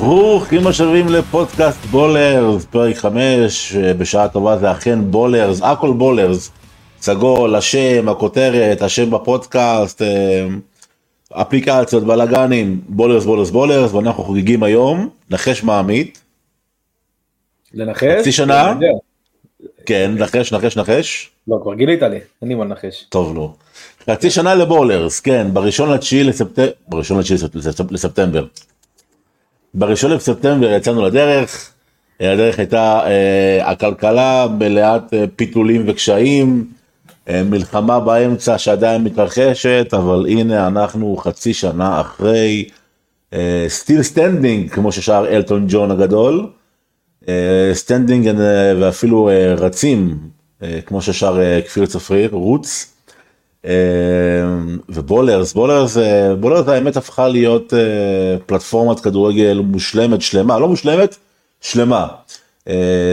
ברוכים השבים לפודקאסט בולרס, פרק 5, בשעה טובה זה אכן בולרס, הכל בולרס, סגול, השם, הכותרת, השם בפודקאסט, אה, אפליקציות, בלאגנים, בולרס, בולרס, בולרס, ואנחנו חוגגים היום, נחש מה עמית. לנחש? חצי שנה? כן, נחש, נחש, נחש. לא, כבר גילית לי, אין לי מה לנחש. טוב, לא. חצי שנה לבולרס, כן, בראשון לתשיעי לספטמבר, בראשון לתשיעי לספטמבר. בראשון לספטמבר יצאנו לדרך, הדרך הייתה אה, הכלכלה מלאת אה, פיתולים וקשיים, אה, מלחמה באמצע שעדיין מתרחשת, אבל הנה אנחנו חצי שנה אחרי, still standing כמו ששר אלטון ג'ון הגדול, standing ואפילו רצים כמו ששר כפיר צפריר, רוץ. ובולרס, בולרס, בולרס האמת הפכה להיות פלטפורמת כדורגל מושלמת, שלמה, לא מושלמת, שלמה.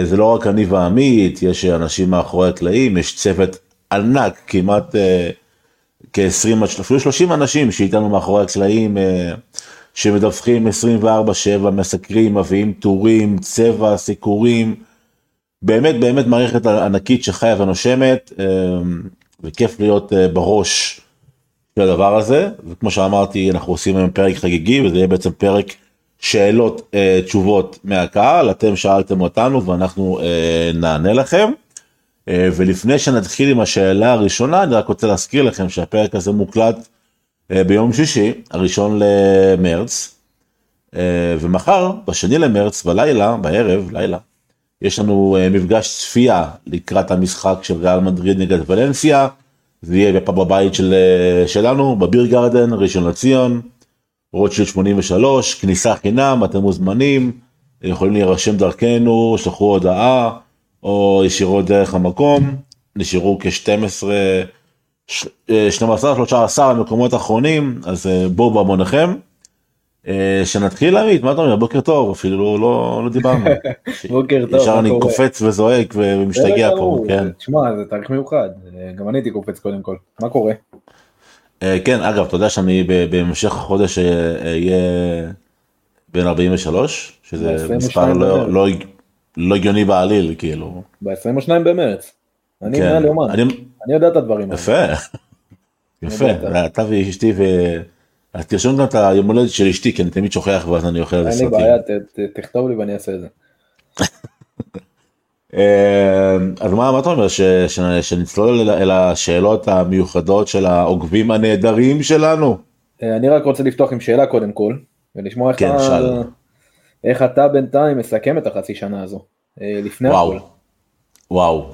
זה לא רק אני ועמית, יש אנשים מאחורי הקלעים, יש צוות ענק, כמעט כ-20, אפילו 30 אנשים שאיתנו מאחורי הקלעים, שמדווחים 24/7, מסקרים, מביאים טורים, צבע, סיקורים, באמת באמת מערכת ענקית שחיה ונושמת. וכיף להיות uh, בראש של הדבר הזה. וכמו שאמרתי אנחנו עושים היום פרק חגיגי וזה יהיה בעצם פרק שאלות uh, תשובות מהקהל. אתם שאלתם אותנו ואנחנו uh, נענה לכם. ולפני שנתחיל עם השאלה הראשונה אני רק רוצה להזכיר לכם שהפרק הזה מוקלט ביום שישי הראשון למרץ. ומחר בשני למרץ בלילה בערב לילה יש לנו uh, מפגש צפייה לקראת המשחק של ריאל מדריד נגד ולנסיה. זה יהיה בפאב הבית של, uh, שלנו בביר גרדן ראשון לציון. רוטשילד 83 כניסה חינם אתם מוזמנים יכולים להירשם דרכנו שלחו הודעה או ישירות דרך המקום נשארו כ-12 12 13 מקומות אחרונים אז בואו בהמוניכם. אה, שנתחיל עמית מה אתה אומר בוקר טוב אפילו לא לא, לא דיברנו. בוקר טוב. ישר אני קופץ וזועק ומשתגע פה כן. תשמע זה תאריך מיוחד גם אני הייתי קופץ קודם כל מה קורה. אה, כן אגב אתה יודע שאני בהמשך החודש אהיה בן 43 שזה מספר לא, לא, לא הגיוני בעליל כאילו. ב-22 במרץ. אני מעל יומן. אני יודע את הדברים. יפה. יפה. אתה ואשתי ו... אז תרשום גם את היום הולדת של אשתי כי אני תמיד שוכח ואז אני אוכל איזה סרטים. אין לי בעיה תכתוב לי ואני אעשה את זה. אז מה, אתה אומר שנצלול אל השאלות המיוחדות של העוקבים הנהדרים שלנו? אני רק רוצה לפתוח עם שאלה קודם כל ולשמוע איך, כן, אתה, איך אתה בינתיים מסכם את החצי שנה הזו לפני וואו. הכל. וואו,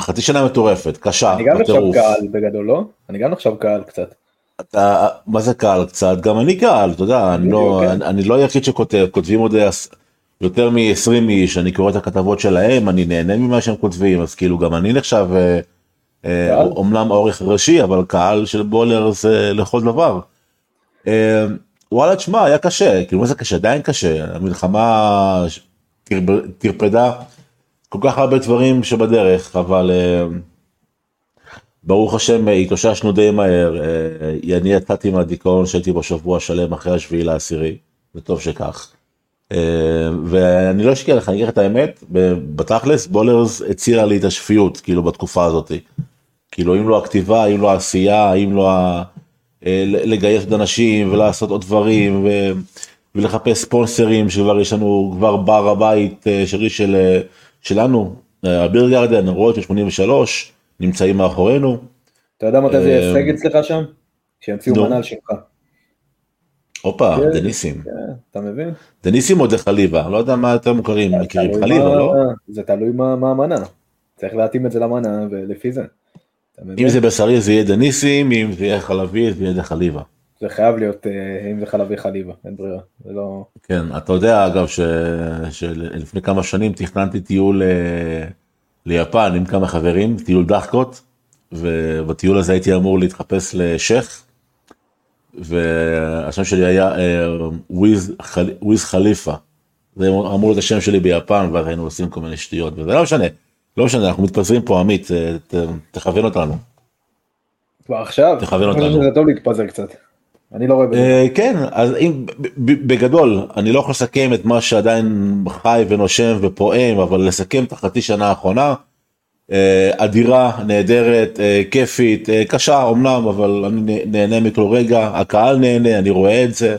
חצי שנה מטורפת, קשה, אני גם נחשב בטירוף. קהל בגדול לא? אני גם נחשב קהל קצת. אתה, מה זה קהל קצת? גם אני קהל, אתה יודע, אני לא, כן. אני, אני לא היחיד שכותב, כותבים עוד יותר מ-20 איש, אני קורא את הכתבות שלהם, אני נהנה ממה שהם כותבים, אז כאילו גם אני נחשב, אה, אה? אומנם עורך ראשי, אבל קהל של בולר זה לכל דבר. אה, וואלה, תשמע, היה קשה, כאילו מה זה קשה? עדיין קשה, המלחמה טרפדה כל כך הרבה דברים שבדרך, אבל... אה, ברוך השם התאוששנו די מהר, אה, אני יצאתי מהדיכאון שהייתי בו שבוע שלם אחרי השביעי לעשירי, וטוב שכך. אה, ואני לא אשקיע לך, אני אגיד לך את האמת, בתכלס בולרס הצילה לי את השפיות, כאילו בתקופה הזאת. כאילו אם לא הכתיבה, אם לא העשייה, אם לא ה... אה, לגייס עוד אנשים ולעשות עוד דברים ו... ולחפש ספונסרים שכבר יש לנו כבר בר הבית אה, שלי של, אה, שלנו, אה, הביר גרדן, רואות 83, נמצאים מאחורינו. אתה יודע מתי זה יהיה אה, הישג אצלך שם? שימציאו נו. מנה על שמך. הופה, כן. דניסים. כן, אתה מבין? דניסים או דחליבה, לא יודע מה יותר מוכרים, מכירים חליבה, לא? זה תלוי מה המנה. צריך להתאים את זה למנה ולפי זה. אם זה בשרי זה יהיה דניסים, אם זה יהיה חלבי זה יהיה דחליבה. זה חייב להיות אה, אם זה חלבי חליבה אין ברירה. זה לא... כן, אתה יודע אגב שלפני כמה שנים תכננתי טיול אה, ליפן עם כמה חברים, טיול דאחקות, ובטיול הזה הייתי אמור להתחפש לשייח, והשם שלי היה אה, וויז חל- וויז חליפה. זה אמור להיות השם שלי ביפן, ואז היינו עושים כל מיני שטויות, וזה לא משנה, לא משנה, אנחנו מתפזרים פה עמית, אה, ת- תכוון אותנו. כבר עכשיו? תכוון אותנו. שזה טוב להתפזר קצת. אני לא רואה בזה. אה, כן, אז אם, בגדול, אני לא יכול לסכם את מה שעדיין חי ונושם ופועם, אבל לסכם את החצי שנה האחרונה, אה, אדירה, נהדרת, אה, כיפית, קשה אמנם, אבל אני נה- נהנה מכל רגע, הקהל נהנה, אני רואה את זה,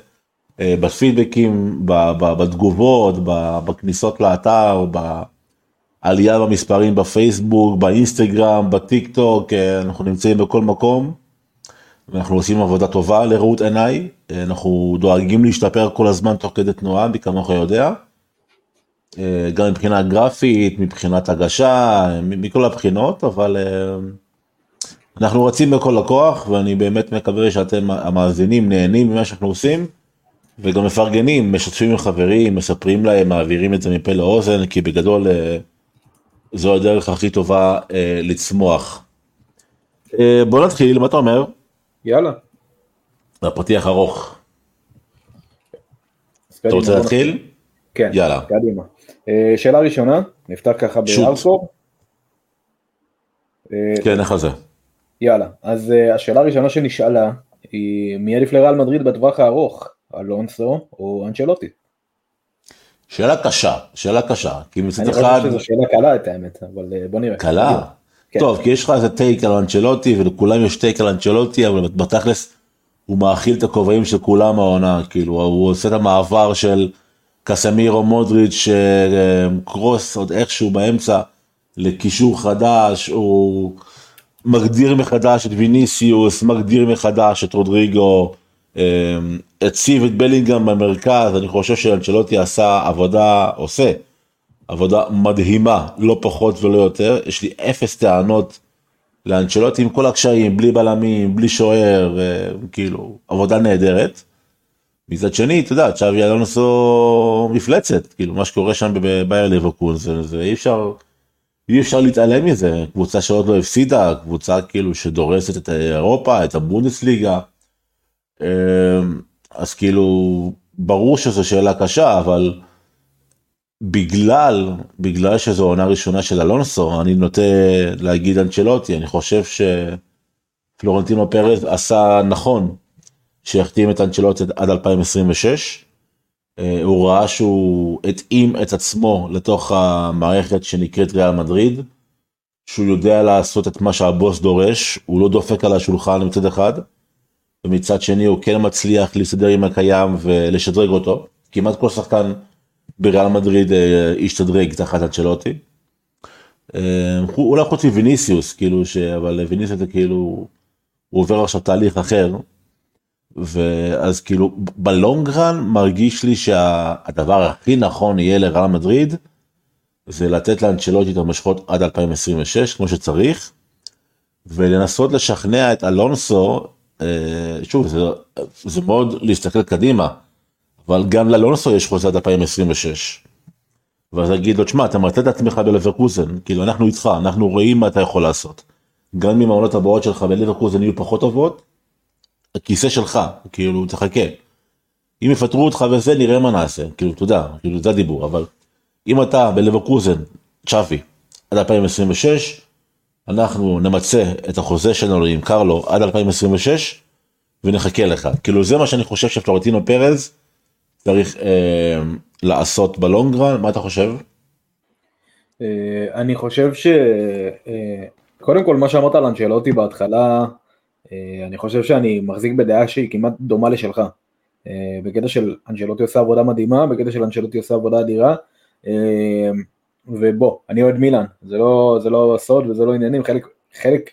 בפידבקים, בתגובות, בכניסות לאתר, בעלייה במספרים בפייסבוק, באינסטגרם, בטיק טוק, אנחנו נמצאים בכל מקום. ואנחנו עושים עבודה טובה לראות עיניי, אנחנו דואגים להשתפר כל הזמן תוך כדי תנועה, מי כמוך יודע. אה, גם מבחינה גרפית, מבחינת הגשה, מכל הבחינות, אבל אה, אנחנו רצים בכל הכוח, ואני באמת מקווה שאתם המאזינים נהנים ממה שאנחנו עושים, וגם מפרגנים, משתפים עם חברים, מספרים להם, מעבירים את זה מפה לאוזן, כי בגדול אה, זו הדרך הכי טובה לצמוח. בוא נתחיל, מה אתה אומר? יאללה. הפתיח ארוך. אתה רוצה להתחיל? כן, יאללה. קדימה. אה, שאלה ראשונה, נפתח ככה. בארסור. אה, כן, איך זה? יאללה, אז אה, השאלה הראשונה שנשאלה היא מי עדיף לריאל מדריד בטווח הארוך, אלונסו או אנצ'לוטי? שאלה קשה, שאלה קשה, כי מצד אני אחד, חושב שזו שאלה קלה את האמת, אבל בוא נראה. קלה. כן. טוב, כי יש לך איזה טייק על אנצ'לוטי, ולכולם יש טייק על אנצ'לוטי, אבל בתכלס הוא מאכיל את הכובעים של כולם העונה, כאילו, הוא עושה את המעבר של קסמירו מודריץ', אה, קרוס עוד איכשהו באמצע, לקישור חדש, הוא מגדיר מחדש את ויניסיוס, מגדיר מחדש את רודריגו, אה, הציב את בלינגהם במרכז, אני חושב שאנצ'לוטי עשה עבודה, עושה עבודה מדהימה, לא פחות ולא יותר, יש לי אפס טענות לאנצ'לוטי עם כל הקשיים, בלי בלמים, בלי שוער, אה, כאילו, עבודה נהדרת. מצד שני, אתה יודע, צ'אבי אלונסו מפלצת, כאילו, מה שקורה שם בבייר ליברפול, זה, זה אי אפשר, אי אפשר להתעלם מזה, קבוצה שעוד לא הפסידה, קבוצה כאילו שדורסת את אירופה, את הבונדסליגה. אה, אז כאילו, ברור שזו שאלה קשה, אבל בגלל, בגלל שזו עונה ראשונה של אלונסו, אני נוטה להגיד אנצ'לוטי, אני חושב שפלורנטינו פרז עשה נכון שהחתים את אנצ'לוטי עד 2026. אה, הוא ראה שהוא התאים את עצמו לתוך המערכת שנקראת ריאל מדריד, שהוא יודע לעשות את מה שהבוס דורש, הוא לא דופק על השולחן מצד אחד, ומצד שני הוא כן מצליח להסתדר עם הקיים ולשדרג אותו. כמעט כל שחקן בריאל מדריד אה, השתדרג תחת אנצ'לוטי. אה, אולי חוץ מוויניסיוס, כאילו, ש... אבל ויניסיוס זה כאילו, הוא עובר עכשיו תהליך אחר. ואז כאילו בלונגרן מרגיש לי שהדבר הכי נכון יהיה לריאל מדריד זה לתת לאנצ'לוטי את המשכות עד 2026 כמו שצריך ולנסות לשכנע את אלונסו אה, שוב זה, זה מאוד להסתכל קדימה אבל גם לאלונסו יש חוזה עד 2026. ואז להגיד לו תשמע אתה מרצה את עצמך בלברקוזן כאילו אנחנו איתך אנחנו רואים מה אתה יכול לעשות. גם אם העונות הבאות שלך בלברקוזן יהיו פחות טובות הכיסא שלך, כאילו, תחכה. אם יפטרו אותך וזה, נראה מה נעשה, כאילו, אתה יודע, כאילו, זה הדיבור, אבל אם אתה בלברקוזן, צ'אבי, עד 2026, אנחנו נמצה את החוזה שלנו עם קרלו עד 2026, ונחכה לך. כאילו, זה מה שאני חושב שפלורטינו פרז צריך אה, לעשות בלונגרן, מה אתה חושב? אה, אני חושב ש... אה, כל מה שאמרת על אנצ'לוטי בהתחלה, אה, אני חושב שאני מחזיק בדעה שהיא כמעט דומה לשלך. אה, בקטע של אנצ'לוטי עושה עבודה מדהימה, בקטע של אנצ'לוטי עושה עבודה אדירה. אה, ובוא, אני אוהד מילאן, זה לא, זה לא סוד וזה לא עניינים, חלק, חלק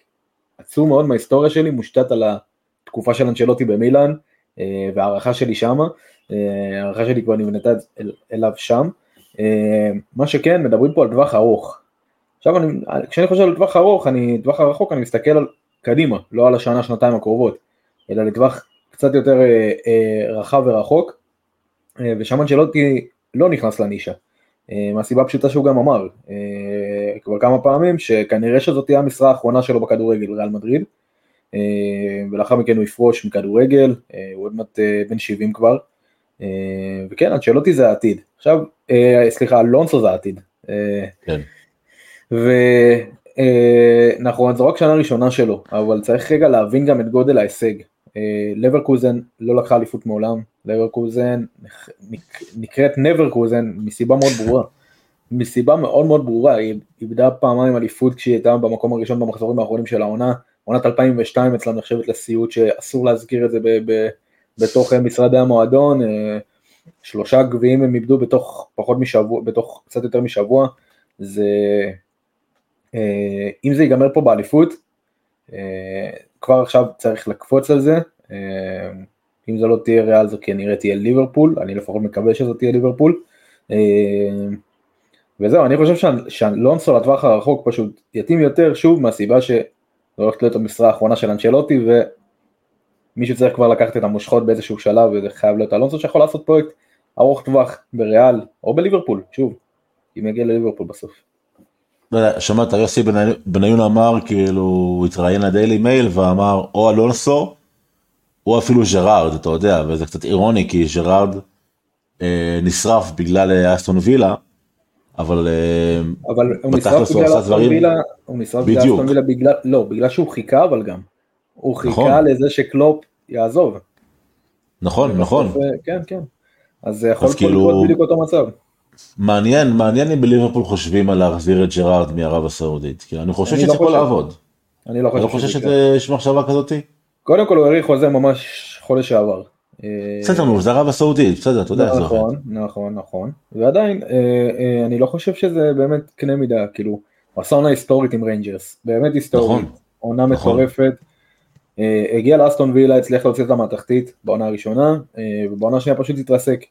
עצום מאוד מההיסטוריה שלי מושתת על התקופה של אנצ'לוטי במילאן, אה, וההערכה שלי שמה, ההערכה שלי כבר נבנתה אל, אליו שם. אה, מה שכן, מדברים פה על טווח ארוך. עכשיו, אני, כשאני חושב על טווח ארוך, אני, טווח הרחוק, אני מסתכל על קדימה, לא על השנה, שנתיים הקרובות, אלא לטווח קצת יותר אה, אה, רחב ורחוק, אה, ושם אנצ'לוטי לא נכנס לנישה. אה, מהסיבה הפשוטה שהוא גם אמר, אה, כבר כמה פעמים, שכנראה שזאת תהיה המשרה האחרונה שלו בכדורגל, ריאל מדריד, אה, ולאחר מכן הוא יפרוש מכדורגל, אה, הוא עוד מעט אה, בן 70 כבר, אה, וכן, אנצ'לוטי זה העתיד. עכשיו, אה, סליחה, אלונסו זה העתיד. אה, כן. ונכון, זו רק שנה ראשונה שלו, אבל צריך רגע להבין גם את גודל ההישג. לברקוזן לא לקחה אליפות מעולם, לברקוזן נקראת נברקוזן מסיבה מאוד ברורה. מסיבה מאוד מאוד ברורה, היא איבדה פעמיים אליפות כשהיא הייתה במקום הראשון במחזורים האחרונים של העונה, עונת 2002 אצלנו נחשבת לסיוט שאסור להזכיר את זה ב- ב- בתוך משרדי המועדון, שלושה גביעים הם איבדו בתוך פחות משבוע, בתוך קצת יותר משבוע, זה, אם זה ייגמר פה באליפות, כבר עכשיו צריך לקפוץ על זה, אם זה לא תהיה ריאל זו כנראה תהיה ליברפול, אני לפחות מקווה שזו תהיה ליברפול. וזהו, אני חושב שאלונסו לטווח הרחוק פשוט יתאים יותר, שוב, מהסיבה שזו הולכת להיות המשרה האחרונה של אנצ'לוטי, ומישהו צריך כבר לקחת את המושכות באיזשהו שלב, וזה חייב להיות אלונסו שיכול לעשות פרויקט ארוך טווח בריאל, או בליברפול, שוב, אם יגיע לליברפול בסוף. לא שמעת, יוסי בניון אמר, כאילו, הוא התראיין לדיילי מייל ואמר, או אלונסו, או אפילו ג'רארד, אתה יודע, וזה קצת אירוני, כי ג'רארד אה, נשרף בגלל אסטון וילה, אבל, אה, אבל הוא נשרף בגלל אסטון וילה, הוא נשרף בגלל אסטון וילה בגלל, לא, בגלל שהוא חיכה אבל גם, הוא חיכה נכון. לזה שקלופ יעזוב. נכון, נכון. אה, כן, כן, אז זה יכול כאילו, לקרות בדיוק אותו מצב. מעניין, מעניין אם בליברפול חושבים על להחזיר את ג'רארד מערב הסעודית, כי אני חושב שזה לא יכול לעבוד. אני לא חושב, חושב שיש מחשבה כזאתי? קודם כל הוא האריך חוזה ממש חודש שעבר. בסדר, נו, זה ערב הסעודית, בסדר, אתה יודע איך זה עובד. נכון, נכון, נכון, ועדיין, אה, אה, אני לא חושב שזה באמת קנה מידה, כאילו, עשה עונה היסטורית עם ריינג'רס, באמת היסטורית, נכון, עונה נכון. מטורפת, אה, הגיע לאסטון וילה, הצליח להוציא אותה מהתחתית בעונה הראשונה, ובעונה השנייה פשוט התרסק.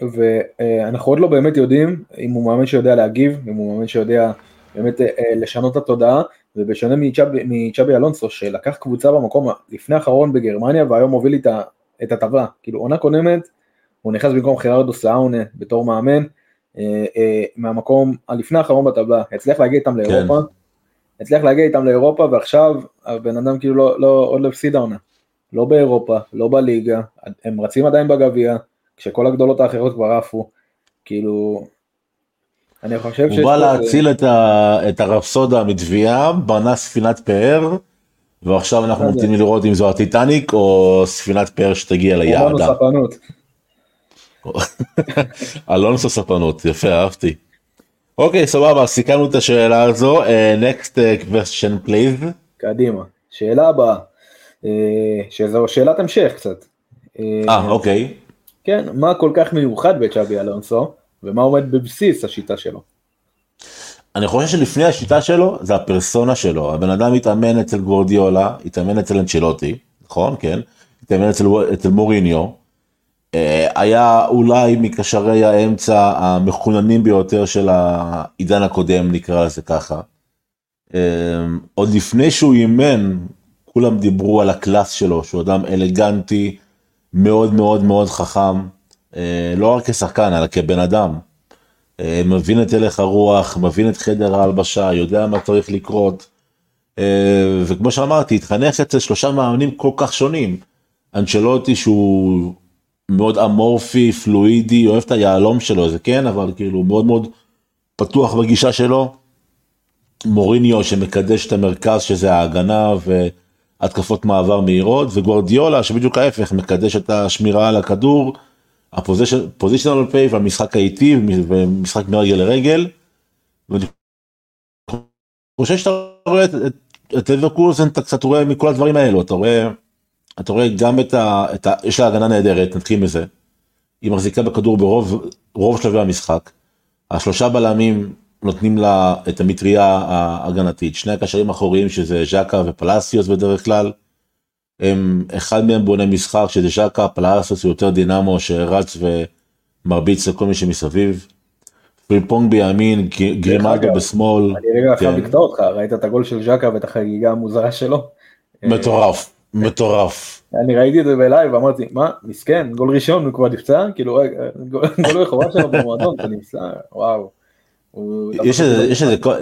ואנחנו עוד לא באמת יודעים אם הוא מאמן שיודע להגיב, אם הוא מאמן שיודע באמת לשנות את התודעה, ובשונה מצ'אבי אלונסו שלקח קבוצה במקום לפני האחרון בגרמניה והיום מוביל איתה את הטבלה, כאילו עונה קודמת הוא נכנס במקום חירדו סאונה בתור מאמן אה, אה, מהמקום הלפני האחרון בטבלה, הצליח להגיע איתם. לאירופה, כן. הצליח להגיע איתם לאירופה ועכשיו הבן אדם כאילו לא, לא, עוד לא הפסיד העונה, לא באירופה, לא בליגה, הם רצים עדיין בגביע, כשכל הגדולות האחרות כבר עפו, כאילו אני חושב הוא בא להציל את, ה... את הרפסודה מתביעה, בנה ספינת פאר, ועכשיו אנחנו ממתינים לראות אם זו הטיטניק או ספינת פאר שתגיע ליעדה. ספנות. אלונסו ספנות, יפה, אהבתי. אוקיי, סבבה, סיכמנו את השאלה הזו. Uh, next uh, question please. קדימה. שאלה הבאה, uh, שזו שאלת המשך קצת. אה, אוקיי. כן, מה כל כך מיוחד בצ'אבי אלונסו? ומה עומד בבסיס השיטה שלו. אני חושב שלפני השיטה שלו זה הפרסונה שלו, הבן אדם התאמן אצל גוורדיולה, התאמן אצל אנצ'לוטי, נכון? כן? התאמן אצל, אצל מוריניו, אה, היה אולי מקשרי האמצע המחוננים ביותר של העידן הקודם, נקרא לזה ככה. אה, עוד לפני שהוא אימן, כולם דיברו על הקלאס שלו, שהוא אדם אלגנטי, מאוד מאוד מאוד חכם. אה, לא רק כשחקן, אלא כבן אדם. אה, מבין את הלך הרוח, מבין את חדר ההלבשה, יודע מה צריך לקרות. אה, וכמו שאמרתי, התחנך אצל שלושה מאמנים כל כך שונים. אנצ'לוטי שהוא מאוד אמורפי, פלואידי, אוהב את היהלום שלו, זה כן, אבל כאילו מאוד מאוד פתוח בגישה שלו. מוריניו שמקדש את המרכז שזה ההגנה והתקפות מעבר מהירות, וגוורדיולה שבדיוק ההפך, מקדש את השמירה על הכדור. הפוזיציונל פיי והמשחק האיטי ומשחק מרגל לרגל. ואני חושב שאתה רואה את לברקוזן אתה קצת רואה מכל הדברים האלו אתה רואה אתה רואה גם את ה... את ה יש לה הגנה נהדרת נתחיל מזה. היא מחזיקה בכדור ברוב רוב שלבי המשחק. השלושה בלמים נותנים לה את המטריה ההגנתית שני הקשרים האחוריים שזה ז'קה ופלסיוס בדרך כלל. הם, אחד מהם בונה משחק שזה ז'קה, פלאסוס הוא יותר דינמו שרץ ומרביץ לכל מי שמסביב. פרימפונג בימין, גרימלדו בשמאל. אני רגע חייב כן. לקטוע אותך, ראית את הגול של ז'קה ואת החגיגה המוזרה שלו? מטורף, מטורף. אני ראיתי את זה ב live ואמרתי, מה, מסכן, גול ראשון הוא כבר נפצע? כאילו, גול בכורה שלו במועדון, אתה נפצע, וואו.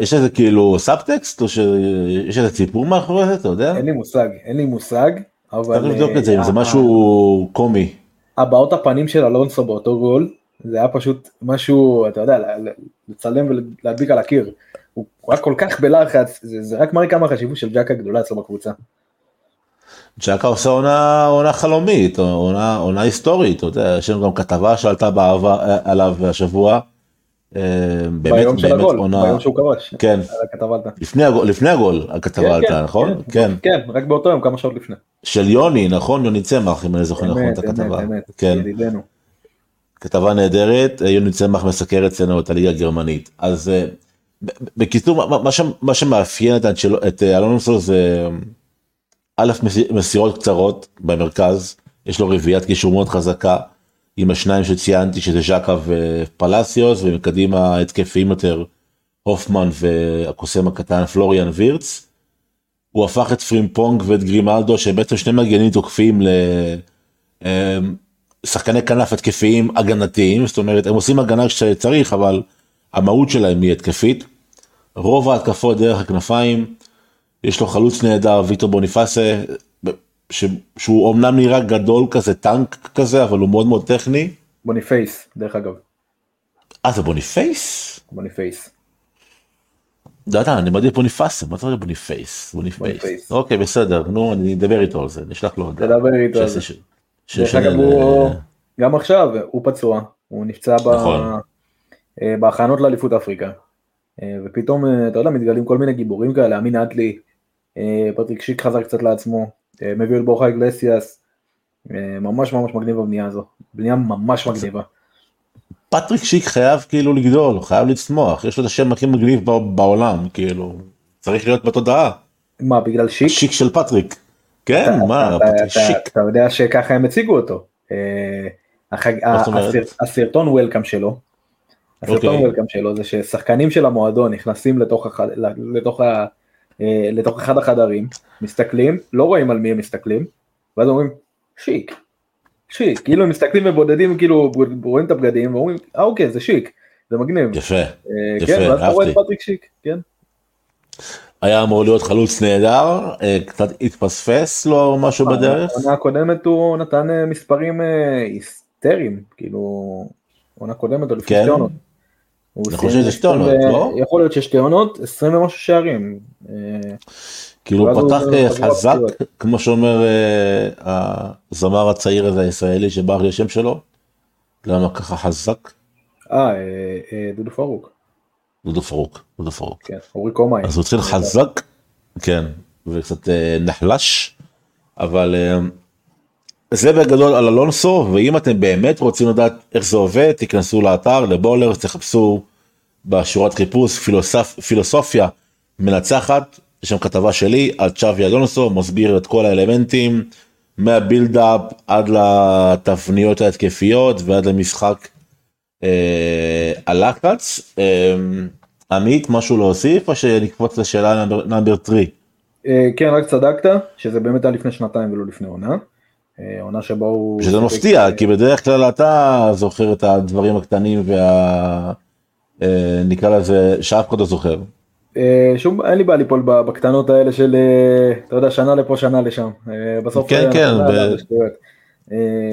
יש איזה כאילו סאבטקסט או שיש איזה סיפור מאחורי זה אתה יודע? אין לי מושג אין לי מושג אבל צריך לבדוק את זה אם זה אה, משהו קומי. הבעות הפנים של אלונסו באותו גול זה היה פשוט משהו אתה יודע לצלם ולהדביק על הקיר. הוא היה כל כך בלחץ זה רק מראה כמה חשיבות של ג'קה גדולה אצלו בקבוצה. ג'קה עושה עונה, עונה חלומית, עונה, עונה היסטורית, אתה יודע, יש לנו גם כתבה שעלתה בעבר, עליו השבוע. אה, באמת, ביום של באמת הגול, עונה, ביום שהוא כבש. כן. לפני הגול, לפני הגול הכתבה עלתה, נכון? כן, כן, רק באותו יום, כמה שעות לפני. של יוני, נכון? יוני צמח, אם אני זוכר נכון את אמת, הכתבה. אמת, כן, ידידנו. כתבה נהדרת, אה, יוני צמח מסקר אצלנו את הליגה הגרמנית. אז אה, בקיצור, מה- מה מה שמאפיין את אה, אלונסו זה א', מס- מסירות קצרות במרכז, יש לו רביעיית קישור מאוד חזקה, עם השניים שציינתי שזה ז'קה ופלסיוס, ומקדימה התקפיים יותר, הופמן והקוסם הקטן פלוריאן וירץ. הוא הפך את פרימפונג ואת גרימלדו שהם בעצם שני מגנים תוקפים לשחקני כנף התקפיים הגנתיים, זאת אומרת הם עושים הגנה כשצריך אבל המהות שלהם היא התקפית. רוב ההתקפות דרך הכנפיים, יש לו חלוץ נהדר ויקטור בוניפסה, ש... שהוא אומנם נראה גדול כזה טנק כזה אבל הוא מאוד מאוד טכני. בוניפייס, דרך אגב. אה זה בוניפייס? בוניפייס. לא יודע, אני מעדיף בוניפסה, מה זה בוניפייס? בוניפייס. בוניפייס. אוקיי בסדר, נו אני אדבר איתו על זה, נשלח לו הודעה. תדבר איתו על זה. דרך אגב, הוא, גם עכשיו, הוא פצוע, הוא נפצע. נכון. אה, בהכנות לאליפות אפריקה. אה, ופתאום, אה, אתה יודע, מתגלים כל מיני גיבורים כאלה, אמין אדלי, אה, פטריק שיק חזר קצת לעצמו, אה, מביא את בורחה אגלסיאס, אה, ממש ממש מגניב בבנייה הזו, בנייה ממש מגניבה. פטריק שיק חייב כאילו לגדול, הוא חייב לצמוח, יש לו את השם הכי מגניב בעולם, כאילו, צריך להיות בתודעה, מה, בגלל שיק? שיק של פטריק. כן, מה, אתה- פטריק אתה- שיק. אתה יודע שככה הם הציגו אותו. אה, החג- הסרטון welcome שלו, הסרטון אוקיי. welcome שלו זה ששחקנים של המועדון נכנסים לתוך אחד- לתוך ה- אה, לתוך אחד החדרים, מסתכלים, לא רואים על מי הם מסתכלים, ואז אומרים שיק, שיק, כאילו הם מסתכלים ובודדים, כאילו רואים את הבגדים ואומרים, אה אוקיי זה שיק, זה מגניב, יפה, אה, יפה, כן, ואז אתה רואה את אהבתי. פטריק שיק, כן, היה אמור להיות חלוץ נהדר, אה, קצת התפספס לו משהו בדרך, העונה הקודמת הוא נתן אה, מספרים אה, היסטריים, כאילו, עונה קודמת או לפני כן? שתי עונות. הוא אני סיים חושב שזה שתי עונות, 20 ו- לא? יכול להיות ששתי עונות, 20 ומשהו שערים. כאילו פתח אה, חזק. כמו שאומר אה, הזמר הצעיר הזה הישראלי שברח לי השם שלו, למה ככה חזק? אה, אה, דודו פרוק, דודו פארוק, דודו פארוק. כן, אורי קומאי. אז הוא התחיל חזק, כן, וקצת נחלש, אבל זה בגדול על אלונסו, ואם אתם באמת רוצים לדעת איך זה עובד, תיכנסו לאתר, לבולר, תחפשו בשורת חיפוש פילוסופ, פילוסופיה מנצחת, יש שם כתבה שלי על צ'אבי אלונסו, מסביר את כל האלמנטים, מהבילדאפ עד לתבניות ההתקפיות ועד למשחק אה, הלחץ. אה, עמית, משהו להוסיף או שנקפוץ לשאלה נאמבר 3? אה, כן, רק צדקת, שזה באמת היה לפני שנתיים ולא לפני עונה. אה, עונה שבה הוא... שזה מפתיע, כי בדרך כלל אתה זוכר את הדברים הקטנים וה... אה, נקרא לזה שאף אחד לא זוכר. אה, שום, אין לי בעיה ליפול בקטנות האלה של, אה, אתה יודע, שנה לפה, שנה לשם. בסוף... כן, כן, ב- זה שטויות. אה,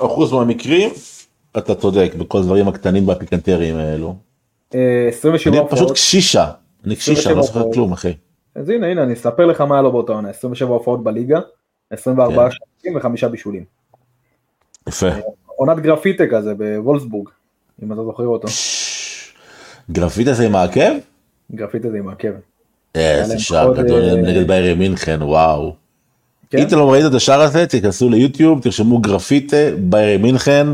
95% מהמקרים אתה צודק בכל הדברים הקטנים והפיקנטריים האלו. אה, 27 אני פשוט. קשישה, אני קשישה, אני לא 27 זוכר. כלום אחי. אז הנה, הנה, אני אספר לך מה היה לו באותה עונה. 27 הופעות בליגה, 24 כן. שערים וחמישה בישולים. יפה. עונת גרפיטה כזה בוולסבורג, אם אתה זוכר אותו. גרפיטה זה עם העקב? גרפיטה זה עם העקב. איזה שער גדול נגד ביירי מינכן, וואו. כן? אם אתם לא ראיתם את השער הזה, תיכנסו ליוטיוב, תרשמו גרפיטה, ביירי מינכן.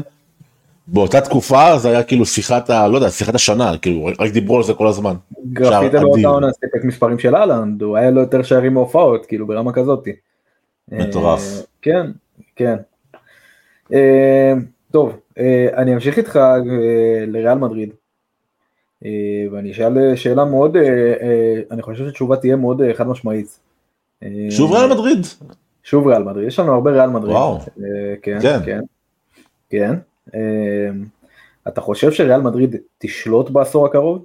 באותה תקופה זה היה כאילו שיחת ה... לא יודע, שיחת השנה, כאילו רק דיברו על זה כל הזמן. גרפיטה באותה. עונה סיפק מספרים של אהלנד, הוא היה לו יותר שערים מהופעות, כאילו ברמה כזאת. מטורף. אה, כן, כן. אה, טוב, אה, אני אמשיך איתך לריאל מדריד. אה, ואני אשאל שאלה מאוד, אה, אה, אני חושב שהתשובה תהיה מאוד אה, חד משמעית. אה, שוב ריאל מדריד. שוב ריאל מדריד, יש לנו הרבה ריאל מדריד. וואו. אה, כן, כן. כן, כן. אה, אתה חושב שריאל מדריד תשלוט בעשור הקרוב?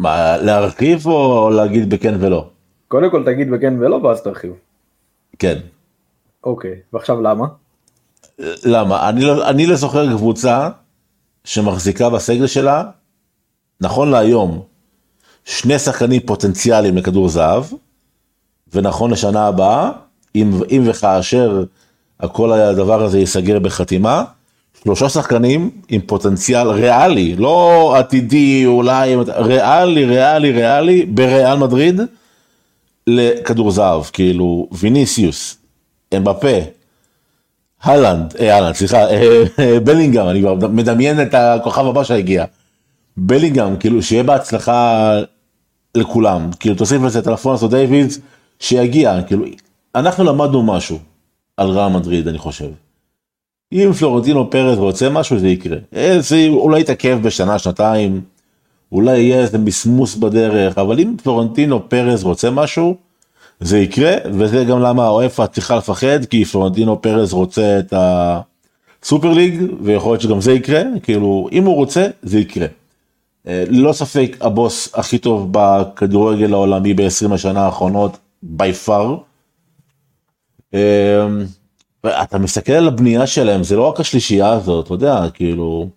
מה, להרחיב או להגיד בכן ולא? קודם כל תגיד בכן ולא ואז תרחיב. כן. אוקיי, ועכשיו למה? למה? אני לא, אני לא זוכר קבוצה שמחזיקה בסגל שלה, נכון להיום, שני שחקנים פוטנציאליים לכדור זהב, ונכון לשנה הבאה, אם, אם וכאשר הכל הדבר הזה ייסגר בחתימה, שלושה שחקנים עם פוטנציאל ריאלי, לא עתידי אולי, ריאלי, ריאלי, ריאלי, בריאל מדריד, לכדור זהב, כאילו ויניסיוס, אמבפה, הלנד, אה, הלנד, סליחה, אה, אה, בלינגהם, אני כבר מדמיין את הכוכב הבא שהגיע. בלינגהם, כאילו שיהיה בהצלחה לכולם, כאילו תוסיף לזה את אלפונסו דיווידס, שיגיע, כאילו, אנחנו למדנו משהו על רע מדריד, אני חושב. אם פלורנטינו פרס רוצה משהו, זה יקרה. זה אולי יתעכב בשנה, שנתיים, אולי יהיה איזה מסמוס בדרך, אבל אם פלורנטינו פרס רוצה משהו, זה יקרה, וזה גם למה האופה צריכה לפחד, כי פלורנטינו פרס רוצה את הסופר ליג, ויכול להיות שגם זה יקרה, כאילו, אם הוא רוצה, זה יקרה. אה, ללא ספק הבוס הכי טוב בכדורגל העולמי ב-20 השנה האחרונות, by far. אה, אתה מסתכל על הבנייה שלהם, זה לא רק השלישייה הזאת, אתה יודע, כאילו,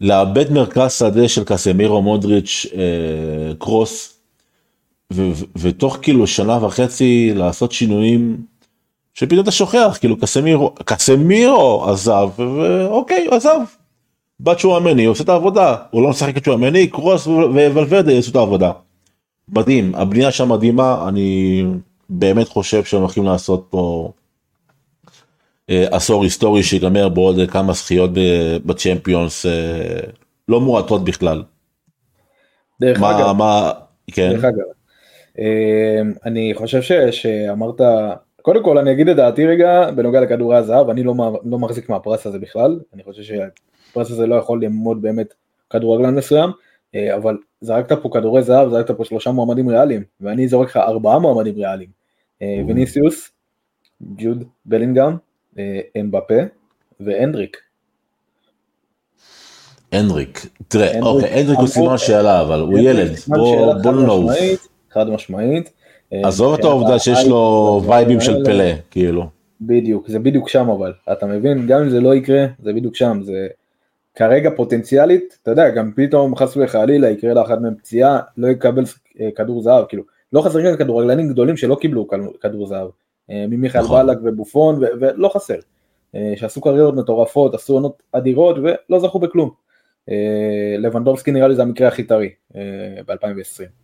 לאבד מרכז שדה של קסמירו, מודריץ', אה, קרוס, ותוך כאילו שנה וחצי לעשות שינויים שפתאום אתה שוכח, כאילו קסמירו, קסמירו עזב, ואוקיי, עזב. בת שואמני עושה את העבודה, הוא לא משחק את שואמני, קרוס וולברדה יעשו את העבודה. מדהים, הבנייה שם מדהימה, אני באמת חושב שהם הולכים לעשות פה אה, עשור היסטורי שיגמר בעוד כמה זכיות בצ'מפיונס אה, לא מועטות בכלל. דרך מה, אגב, מה, כן, דרך אגב, אה, אני חושב ש, שאמרת, קודם כל אני אגיד את דעתי רגע בנוגע לכדורי הזהב, אני לא, לא מחזיק מהפרס הזה בכלל, אני חושב שהפרס הזה לא יכול ללמד באמת כדורגלן מסוים, אה, אבל זרקת פה כדורי זהב, זרקת פה שלושה מועמדים ריאליים, ואני זורק לך ארבעה מועמדים ריאליים, אה, ויניסיוס, ג'וד בלינגהם, אה, אמבפה והנדריק. הנדריק, תראה, אוקיי, הנדריק הוא סימן שאלה, אבל הוא ילד, בוא לא נעוף. חד משמעית. אה, עזוב את מבחינת העובדה שיש ההייפ לו וייבים של. פלא, כאילו. בדיוק, זה בדיוק שם אבל, אתה מבין? גם אם זה לא יקרה, זה בדיוק שם, זה כרגע פוטנציאלית, אתה יודע, גם פתאום חס וחלילה יקרה לאחד מהם פציעה, לא יקבל אה, כדור זהב, כאילו, לא חסרים כאן כדורגלנים גדולים שלא קיבלו כדור- זהב, אה, ממיכאל נכון. בלק ובופון, ו- ולא חסר, אה, שעשו קריירות מטורפות, עשו עונות אדירות ולא זכו בכלום. אה, לבנדובסקי נראה לי זה המקרה הכי טרי ב-2020.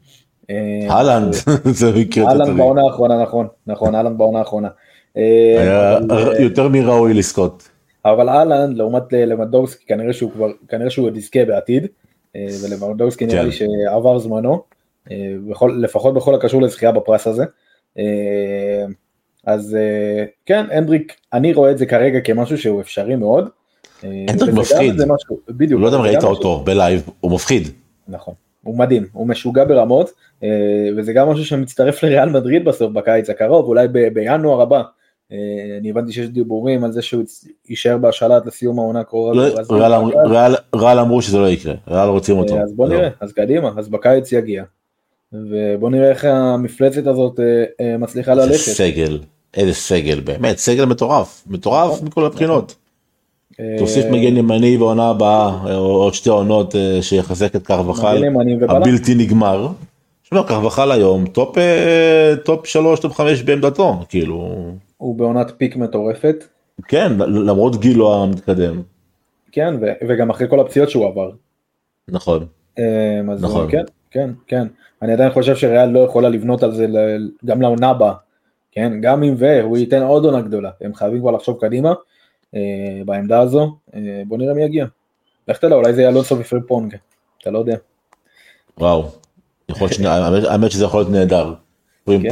אהלנד, זה מקרה אהלן טוטלי. בעונה האחרונה, נכון, נכון, אהלן בעונה האחרונה. אה, היה אה, יותר מראוי לזכות. אבל אהלן לעומת לבנדובסקי כנראה שהוא כבר כנראה שהוא עוד יזכה בעתיד אה, ולבנדובסקי נראה כן. לי שעבר זמנו אה, לפחות בכל הקשור לזכייה בפרס הזה. אה, אז אה, כן הנדריק אני רואה את זה כרגע כמשהו שהוא אפשרי מאוד. אה, הנדריק מפחיד. בדיוק, לא יודע אם ראית אותו בלייב, הוא מפחיד. נכון, הוא מדהים, הוא משוגע ברמות, אה, וזה גם משהו שמצטרף לריאל מדריד בסוף בקיץ הקרוב, אולי ב- בינואר הבא. אה, אני הבנתי שיש דיבורים על זה שהוא יישאר בהשאלה עד לסיום העונה הקרובה. לא, ריאל אמר- ריאל- ריאל אמרו שזה לא יקרה, ריאל רוצים אותו. אה, אז בוא לא. נראה, אז קדימה, אז בקיץ יגיע. ובוא נראה איך המפלצת הזאת מצליחה איזה ללכת. סגל, איזה סגל, באמת, סגל מטורף, מטורף נכון. מכל הבחינות. אה, תוסיף מגן ימני בעונה הבאה, או עוד שתי עונות אה, שיחזק את קרבחל. הבלתי נגמר. שמע, קרבחל היום, top אה, top שלוש, top חמש בעמדתו, כאילו, הוא בעונת peak מטורפת, כן, למרות גילו המתקדם, כן, וגם אחרי כל הפציעות שהוא עבר. נכון. אה, אז נכון. כן, כן, כן. אני עדיין חושב שריאל לא יכולה לבנות על זה גם לעונה הבאה. כן, גם אם והוא ייתן עוד עונה גדולה, הם חייבים כבר לחשוב קדימה אה, בעמדה הזו, אה, בוא נראה מי יגיע. לך תדע, אולי זה יהיה אלונסו ופריפונג, אתה לא יודע. וואו, יכול שני- האמת- שזה יכול להיות נהדר. פרים כן.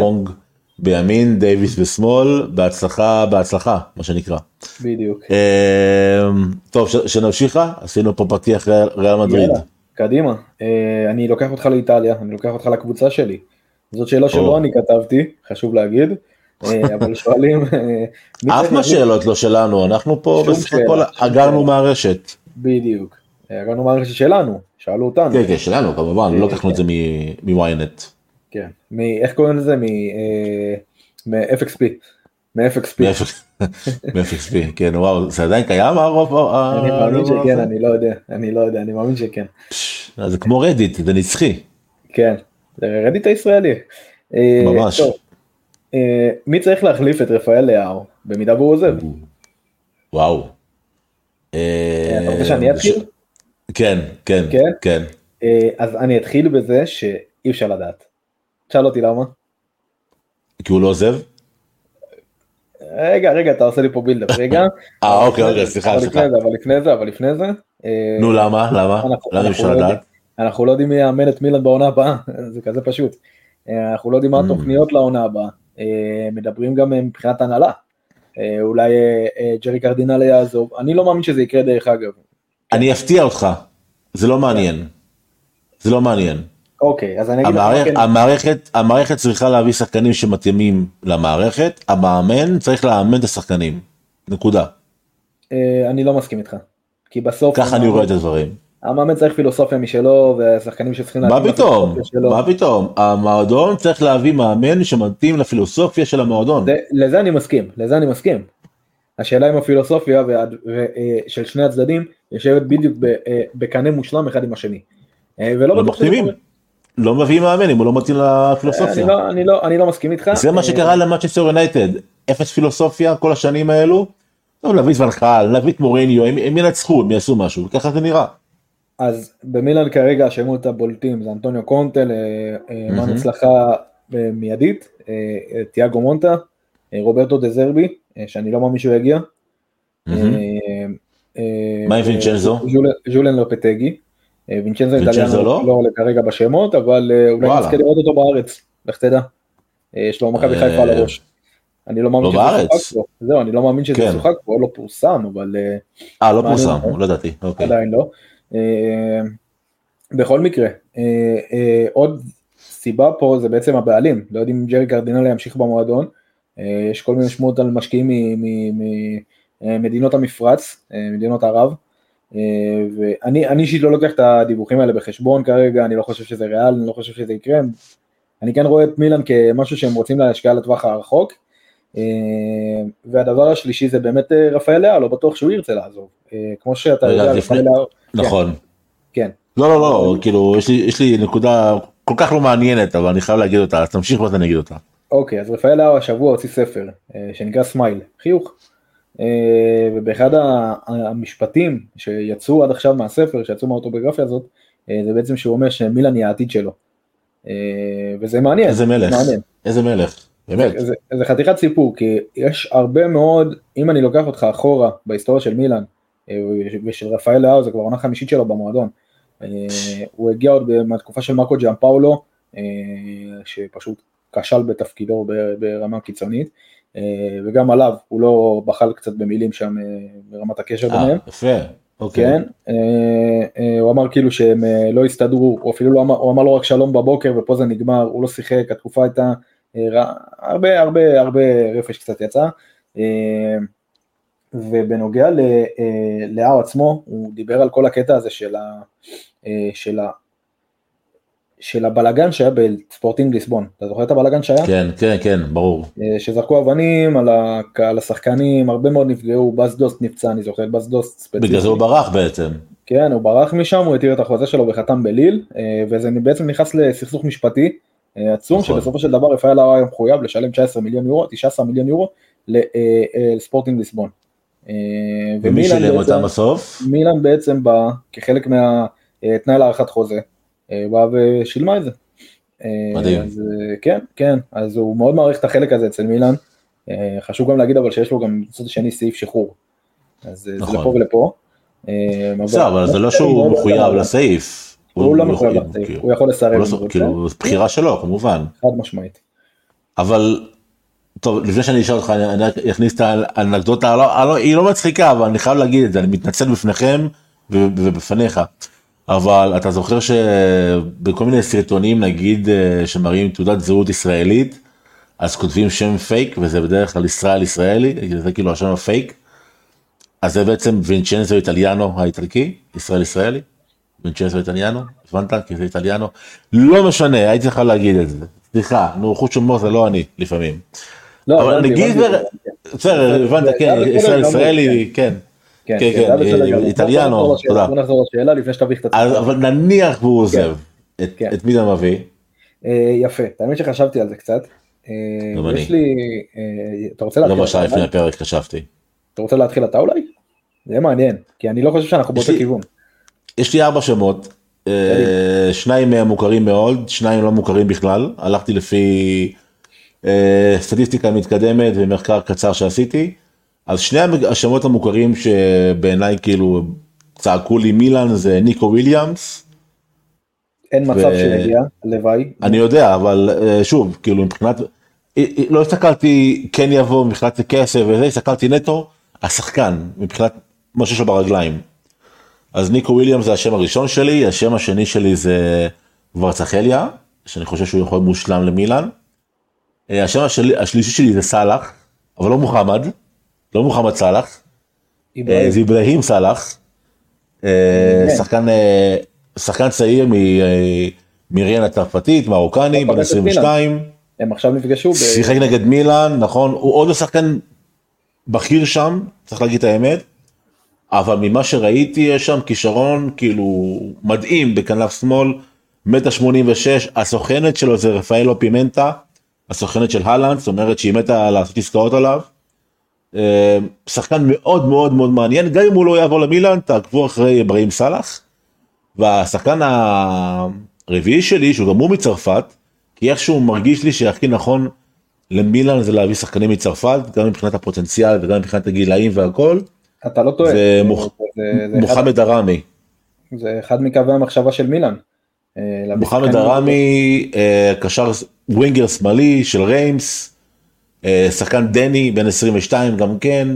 בימין, דייוויס בשמאל, בהצלחה, בהצלחה, מה שנקרא. בדיוק. אמ, טוב, שנמשיך, עשינו פה פתיח ריאל- ריאל מדריד. יאללה, קדימה. אה, אני לוקח אותך לאיטליה, אני לוקח אותך לקבוצה שלי. זאת שאלה שלא. אני כתבתי, חשוב להגיד, אה, אבל שואלים... אה, אף מהשאלות לא שלנו, אנחנו פה בסך הכל אגרנו. מהרשת. בדיוק. הגענו מהרשת שלנו, שאלו אותנו. כן, כן, שלנו כמובן, לא לקחנו את זה מ-ynet. כן. איך קוראים לזה? אה, מ-FXP. מ-FXP. מ-FXP, כן, וואו, זה עדיין קיים הרוב? אני מאמין שכן? אני לא יודע. אני לא יודע, אני מאמין שכן. זה כמו רדיט, זה נצחי. כן. זה רדיט הישראלי. אה, ממש. טוב, אה, מי צריך להחליף את רפאל לאהו במידה והוא עוזב? וואו. אה, אתה רוצה שאני אתחיל? כן, כן, כן? כן. אה, אז אני אתחיל בזה שאי אפשר לדעת. תשאל אותי למה. כי הוא לא עוזב? רגע, רגע, אתה עושה לי פה בילדאפ, רגע. אה, אוקיי, אוקיי, סליחה, סליחה. אבל לפני זה, אבל לפני זה. אה, נו, למה? למה? למה אי אפשר לא לדעת? אנחנו לא יודעים מי יאמן את מילאן בעונה הבאה, זה כזה פשוט. אה, אנחנו לא יודעים מה Mm. התוכניות לעונה הבאה. אה, מדברים גם אה, מבחינת הנהלה. אה, אולי ג'רי קרדינלי יעזוב, אני לא מאמין שזה יקרה דרך אגב. אני אפתיע אותך. זה לא מעניין. זה לא מעניין. אוקיי, אז אני אגיד לך מה המערכת, כן. המערכת, המערכת צריכה להביא שחקנים שמתאימים למערכת, המאמן צריך לאמן את השחקנים. נקודה. אני לא מסכים איתך. כי בסוף, ככה אני רואה את הדברים. המאמן צריך פילוסופיה משלו, והשחקנים שצריכים מה פתאום? מה פתאום? המועדון צריך להביא מאמן שמתאים לפילוסופיה של המועדון. זה- לזה אני מסכים, לזה אני מסכים. השאלה אם הפילוסופיה והד- ו- אה, של שני הצדדים יושבת בדיוק אה, בקנה מושלם אחד עם השני. אה, ולא לא מחתימים. לא מביאים מאמן אם הוא לא מתאים אני לפילוסופיה. לא- אני לא- אני לא מסכים איתך. זה מה שקרה למנצ'סטר יונייטד. אפס פילוסופיה כל השנים האלו. טוב, להביא ואן חאל, להביא את מוריניו, הם הם ינצחו, הם יעשו משהו, וככה זה נראה. אז במילאן כרגע השמות הבולטים זה אנטוניו קונטה, אה, אה. מען הצלחה אה, מיידית, אה, אה, תיאגו מוטה, אה, רוברטו דזרבי, אה, שאני לא מאמין שהוא יגיע. אה, אה, מה עם וינצ'נזו? ז'ול- ז'ולן לופטגי. אה, וינצ'נזו איטליאנו לא? לא עולה כרגע בשמות, אבל אה, אולי. נזכה לראות אותו בארץ, לך תדע. אה, יש לו מכבי אה, חיפה על הראש. אני לא מאמין לא שזה בארץ? שוחק פה, זהו, אני לא מאמין שזה כן. שוחק פה, לא פורסם, אבל אה, אה, לא פורסם. לא ידעתי. אוקיי. עדיין לא. אה, בכל מקרה, אה, אה, עוד סיבה פה זה בעצם הבעלים, לא יודעים אם ג'רי קרדינלי ימשיך במועדון, יש כל מיני שמועות על משקיעים ממדינות המפרץ, מדינות ערב, ואני אני אישית לא לוקח את הדיווחים האלה בחשבון כרגע, אני לא חושב שזה ריאל, אני לא חושב שזה יקרה, אני כן רואה את מילאן כמשהו שהם רוצים להשקיע לטווח הרחוק, והדבר השלישי זה באמת אה, רפאל לאאו, לא בטוח שהוא ירצה לעזוב, אה, כמו שאתה יודע, רפאל לאאו, נכון. כן. לא, לא, לא, כאילו, יש לי- נקודה כל כך לא מעניינת, אבל אני חייב להגיד אותה, אז תמשיך ואז אני אגיד אותה. אוקיי, אז רפאל לאאו השבוע הוציא ספר אה, שנקרא smile, חיוך. אה, ובאחד המשפטים שיצאו עד עכשיו מהספר, שיצאו מהאוטוביוגרפיה הזאת, אה, זה בעצם שהוא אומר שמילן היא העתיד שלו. אה, וזה מעניין. איזה מלך, מעניין. איזה מלך, באמת. זה, זה חתיכת סיפור, כי יש הרבה מאוד, אם אני לוקח אותך אחורה בהיסטוריה של מילאן, אה, ושל רפאל לאו, זה כבר עונה חמישית שלו במועדון. אה, הוא הגיע עוד מהתקופה של מרקו ג'אמפאולו, אה, שפשוט כשל בתפקידו ברמה קיצונית, וגם עליו, הוא לא בחל קצת במילים שם ברמת הקשר ביניהם. יפה, אוקיי. כן, הוא אמר כאילו שהם לא הסתדרו, הוא אפילו לא אמר, הוא אמר לו רק שלום בבוקר ופה זה נגמר, הוא לא שיחק, התקופה הייתה, הרבה הרבה הרבה רפש קצת יצא. אה, ובנוגע אה, לאהו עצמו, הוא דיבר על כל הקטע הזה של, ה, אה, של, ה, של הבלגן שהיה בספורטינג ליסבון, אתה זוכר את הבלגן שהיה? כן, כן, כן, ברור. אה, שזרקו אבנים על, ה, על השחקנים, הרבה מאוד נפגעו, באז דוסט נפצע, אני זוכר, באז דוסט ספציפי. בגלל זה הוא ברח בעצם. כן, הוא ברח משם, הוא התיר את החוזה שלו וחתם בליל, אה, וזה בעצם נכנס לסכסוך משפטי אה, עצום, נכון. שבסופו של דבר רפאל היה מחויב לשלם 19 מיליון יורו, 19 מיליון יורו אה, לספורטינג ליסבון. אה, ומי שילם אותם בסוף? מילאן בעצם בא כחלק מהתנאי להארכת חוזה, אה, באה ושילמה את זה. אה, מדהים. אז, אה, כן, כן, אז הוא מאוד מעריך את החלק הזה אצל מילאן. אה, חשוב גם להגיד אבל שיש לו גם מצד שני סעיף שחרור. אז אה, נכון. זה לפה ולפה. אה, בסדר, אבל זה לא שהוא מחויב מאוד- לסעיף. הוא לא מחויב לסעיף, כאילו, הוא יכול לסרב. לא-. כאילו, בחירה שלו כמובן. חד משמעית. אבל, טוב, לפני שאני אשאל אותך, אני אכניס את האנקדוטה, לא- לא- היא לא מצחיקה, אבל אני חייב להגיד את זה, אני מתנצל בפניכם ובפניך. אבל אתה זוכר שבכל מיני סרטונים, נגיד, אה, שמראים תעודת זהות ישראלית, אז כותבים שם פייק, וזה בדרך כלל ישראל ישראלי, זה כאילו השם הפייק. אז זה בעצם וינצ'נזו איטליאנו האיטלקי, ישראל ישראלי, וינצ'נזו איטליאנו, הבנת? כי זה איטליאנו. לא משנה, הייתי צריך להגיד את זה. סליחה, נו, חוץ הומור זה לא אני, לפעמים. לא, אבל נגיד, הבנתי, ו- הבנתי. בסדר, הבנת, זה כן, ישראל ישראלי, כן. כן, כן, כן, כן, זה בסדר אה. איטליאנו, תודה. בוא נחזור לשאלה לפני שתביך את עצמך. אבל נניח והוא עוזב, את- כן. מי אתה מביא? אה, יפה, האמת שחשבתי על זה קצת. אה, יש לי, אתה רוצה לא להתחיל? מה שהיה אתה לפני? הפרק חשבתי. אתה רוצה להתחיל אתה אולי? זה יהיה מעניין, כי אני לא חושב שאנחנו באותו כיוון. יש לי ארבע שמות, אה, שניים מהם מוכרים מאוד, שניים לא מוכרים בכלל, הלכתי לפי אה, סטטיסטיקה מתקדמת ומחקר קצר שעשיתי, אז שני השמות המוכרים שבעיניי כאילו צעקו לי מילאן זה ניקו וויליאמס, אין מצב ו- שנגיע, הלוואי. אני יודע אבל אה, שוב כאילו מבחינת, לא הסתכלתי כן יבוא מבחינת כסף וזה, הסתכלתי נטו השחקן מבחינת מה שיש לו ברגליים. אז ניקו וויליאמס זה השם הראשון שלי, השם השני שלי זה ורצחליה, שאני חושב שהוא יכול להיות מושלם למילאן. אה, השם השלי, השלישי שלי זה סאלח, אבל לא מוחמד, לא מוחמד סאלח, אה. זה איברהים סאלח, אה. שחקן, שחקן צעיר מריאן הצרפתית, מרוקני, הוא בן פגש את 22, הם עכשיו נפגשו ב... שיחק נגד מילאן, נכון, הוא עוד לא שחקן בכיר שם, צריך להגיד את האמת, אבל ממה שראיתי יש שם כישרון כאילו מדהים בכנף שמאל, מטה 86, הסוכנת שלו זה רפאלו פימנטה, הסוכנת של הלנד, זאת אומרת שהיא מתה לעשות עסקאות עליו. אה, שחקן מאוד מאוד מאוד מעניין, גם אם הוא לא יעבור למילאן, תעקבו אחרי אברהים סאלח. והשחקן הרביעי שלי, שהוא גם הוא מצרפת, כי איכשהו מרגיש לי שהכי נכון למילאן זה להביא שחקנים מצרפת, גם מבחינת הפוטנציאל וגם מבחינת הגילאים והכל, אתה לא טועה. זה מוח- זה- זה מוחמד דראמי. זה אחד מקווי המחשבה של מילאן. אה, מוחמד דראמי, אה, קשר winger שמאלי של ריימס, אה, שחקן דני בן 22 גם כן,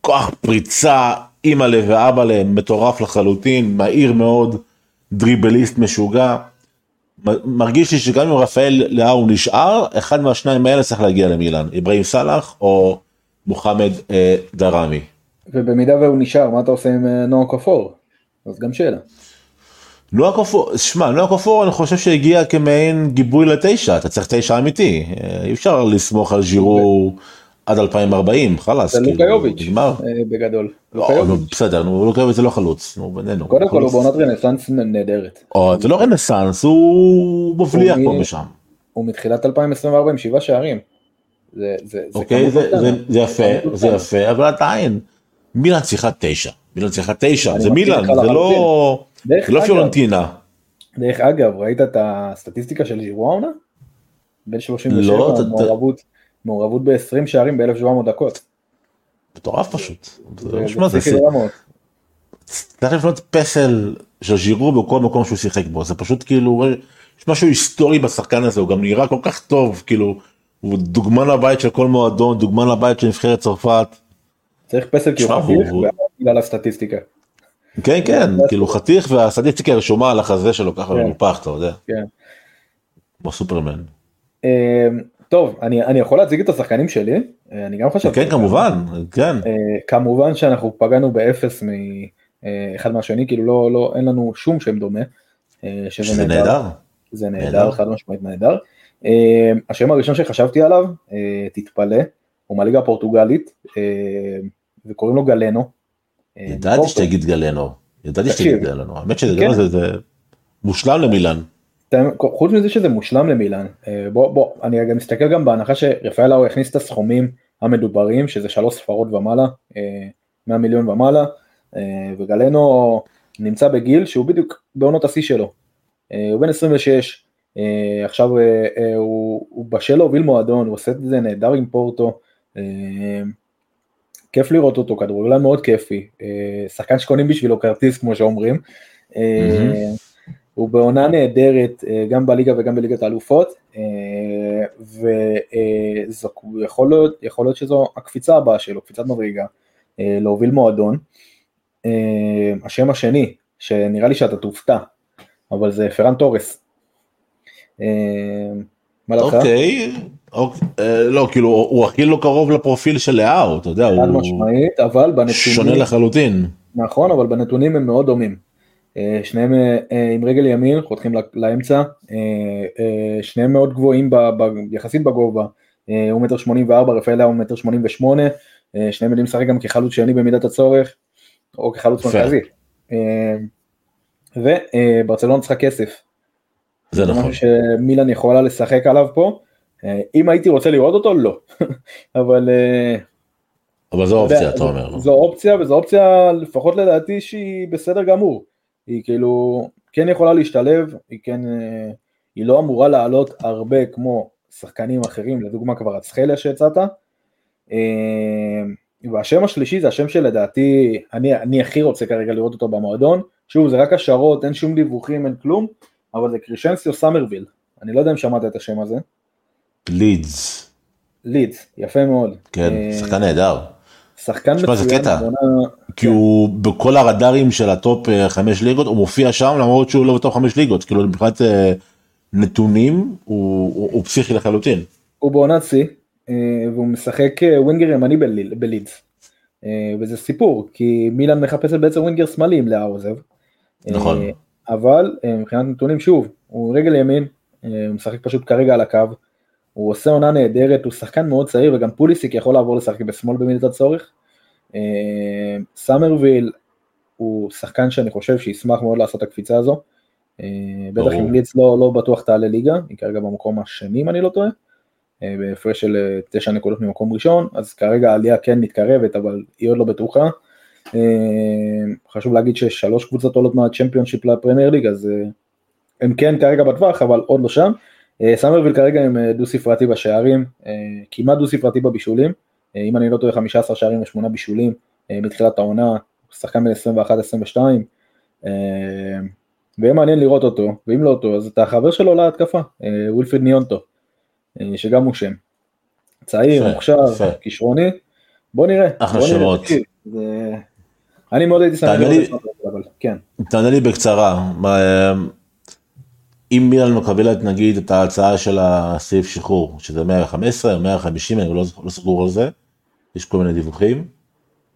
כוח פריצה, אימא'לה ואבא'לה, מטורף לחלוטין, מהיר מאוד, דריבליסט משוגע. מרגיש לי שגם אם רפאל לאאו נשאר, אחד מהשניים האלה צריך להגיע למילאן, אברהים סאלח או מוחמד דראמי. ובמידה והוא נשאר, מה אתה עושה עם אה, נועה כפור? אז גם שאלה. נועה כפור, שמע, נועה כפור אני חושב שהגיע כמעין גיבוי לתשע, אתה צריך תשע אמיתי, אה, אי אפשר לסמוך על ז'ירו עד 2040, חלאס, זה כאילו, לוקאיוביץ'. אה, בגדול. לא, בסדר, נו, לוקאיוביץ' זה לא חלוץ, נו, בינינו. קודם כל הוא. בעונת רנסאנס נהדרת. זה לא רנסאנס, הוא מבליח פה ושם. הוא מתחילת 2024 עם שבעה שערים. זה זה- זה אוקיי, זה- קטנה. זה- זה יפה, זה. יפה, אבל עדיין, מילאן צריכה תשע, מילאן צריכה תשע, זה מילאן, זה לא זה לא אגב- פיורנטינה. דרך אגב, ראית את הסטטיסטיקה של ז'ירו העונה? בן 37, לא, מעורבות- מעורבות ב-20 שערים ב-1700 דקות. מטורף פשוט. לא. צריך לבנות פסל של ז'ירו בכל מקום שהוא שיחק בו זה פשוט כאילו יש משהו היסטורי בשחקן הזה הוא גם נראה כל כך טוב כאילו הוא דוגמן לבית של כל מועדון דוגמן לבית של נבחרת צרפת צריך פסל כי הוא חתיך בגלל הסטטיסטיקה. כן כן כאילו חתיך והסטטיסטיקה רשומה על החזה שלו ככה כן. מנופח אתה יודע כן. כמו סופרמן אה, טוב, אני אני יכול להציג את השחקנים שלי? אה, אני גם חשבתי. כן כמובן כן אה, כמובן שאנחנו פגענו באפס מאחד מהשני, כאילו לא, לא, אין לנו שום שם דומה. אה, שזה נהדר זה נהדר. חד משמעית נהדר. אה, השם הראשון שחשבתי עליו, אה, תתפלא, הוא מהליגה הפורטוגלית, אה, וקוראים לו גלנו. אה, ידעתי. שתגיד גלנו ידעתי. שתגיד גלנו האמת שזה כן. גלנו זה- זה מושלם למילן חוץ מזה שזה מושלם למילאן, אה, בוא, בוא, אני גם מסתכל גם בהנחה שרפאל לאו הכניס את הסכומים המדוברים, שזה שלוש ספרות ומעלה, אה, 100 מיליון ומעלה, אה, וגלנו נמצא בגיל שהוא בדיוק בעונות השיא שלו. אה, הוא בן 26, אה, עכשיו אה, אה, הוא, הוא בשל להוביל מועדון, הוא עושה את זה נהדר עם פורטו, אה, כיף לראות אותו, כדורגלן מאוד כיפי, אה, שחקן שקונים בשבילו כרטיס כמו שאומרים. אה. הוא בעונה נהדרת אה, גם בליגה וגם בליגת האלופות, ויכול להיות, יכול להיות שזו הקפיצה הבאה שלו, קפיצת מדרגה, אה, להוביל מועדון. השם השני, שנראה לי שאתה תופתע, אבל זה פרן תורס. מה לך? אוקיי אוקיי, אה, לא כאילו הוא הכי לא קרוב לפרופיל של לאהו אתה יודע חד הוא משמעית, אבל בנתונים, שונה לחלוטין. נכון, אבל בנתונים הם מאוד דומים. אה, שניהם אה, עם רגל ימין, חותכים לאמצע, שניהם מאוד גבוהים ב- ב- יחסית בגובה. הוא מטר שמונים וארבע, רפאל הוא מטר שמונים ושמונה, שניהם יודעים לשחק גם כחלוץ שני במידת הצורך, או כחלוץ. מרכזי. וברצלונה צריכה כסף. זה נכון. שמילן יכולה לשחק עליו פה. אה, אם הייתי רוצה לראות אותו, לא. אבל... אה, אבל זו אופציה, אתה אומר. זו אופציה, וזו אופציה, לפחות לדעתי, שהיא בסדר גמור. היא כאילו, כן יכולה להשתלב, היא כן, אה, היא לא אמורה לעלות הרבה כמו שחקנים אחרים, לדוגמה קווארצחליה שהצעת. והשם השלישי זה השם שלדעתי, אני, אני הכי רוצה כרגע לראות אותו במועדון. שוב, זה רק השערות, אין שום דיווחים, אין כלום, אבל זה קריסנסיו סאמרוויל. אני לא יודע אם שמעת את השם הזה. לידס. לידס, יפה מאוד. כן, אה, שחקן נהדר. שחקן מצוין. זה קטע. כי כן. הוא בכל הרדארים של ה top אה, חמש ליגות, הוא מופיע שם למרות שהוא לא ב top חמש ליגות. כאילו מבחינת אה, נתונים הוא, פסיכי לחלוטין. הוא בעונת שיא, והוא משחק winger ימני בלידס. וזה סיפור, כי מילאן מחפשת בעצם winger שמאלי אם לאהו עוזב. נכון. אבל מבחינת נתונים שוב, הוא רגל ימין, הוא משחק פשוט כרגע על הקו. הוא עושה עונה נהדרת, הוא שחקן מאוד צעיר וגם פוליסיק יכול לעבור לשחק בשמאל במידת הצורך. אה, סאמרוויל הוא שחקן שאני חושב שישמח מאוד לעשות את הקפיצה הזו. אה, בטח אם לידס לא, לא בטוח תעלה ליגה, היא כרגע במקום השני אם אני לא טועה, אה, בהפרש של תשע נקודות ממקום ראשון, אז כרגע העלייה כן מתקרבת אבל היא עוד לא בטוחה. חשוב להגיד ששלוש קבוצות עולות מהצ'מפיונשיפ לפרמייר ליג אז הם כן כרגע בטווח אבל עוד לא שם. אה, סמרוויל כרגע עם אה, דו ספרתי בשערים, אה, כמעט דו ספרתי בבישולים, אם אני לא טועה 15 שערים ושמונה בישולים מתחילת העונה, שחקן בין 21-22, ויהיה מעניין לראות אותו, ואם לא אותו אז את החבר שלו להתקפה, ווילפריד ניונטו, שגם הוא שם. צעיר, מוכשר, כישרוני, בוא נראה. אחלה שמות. אני מאוד הייתי שמח לראות אבל כן. תענה לי בקצרה, אם מילן מקבלת נגיד את ההצעה של הסעיף שחרור, שזה 115 או 150, אני לא, לא סגור על זה, יש כל מיני דיווחים,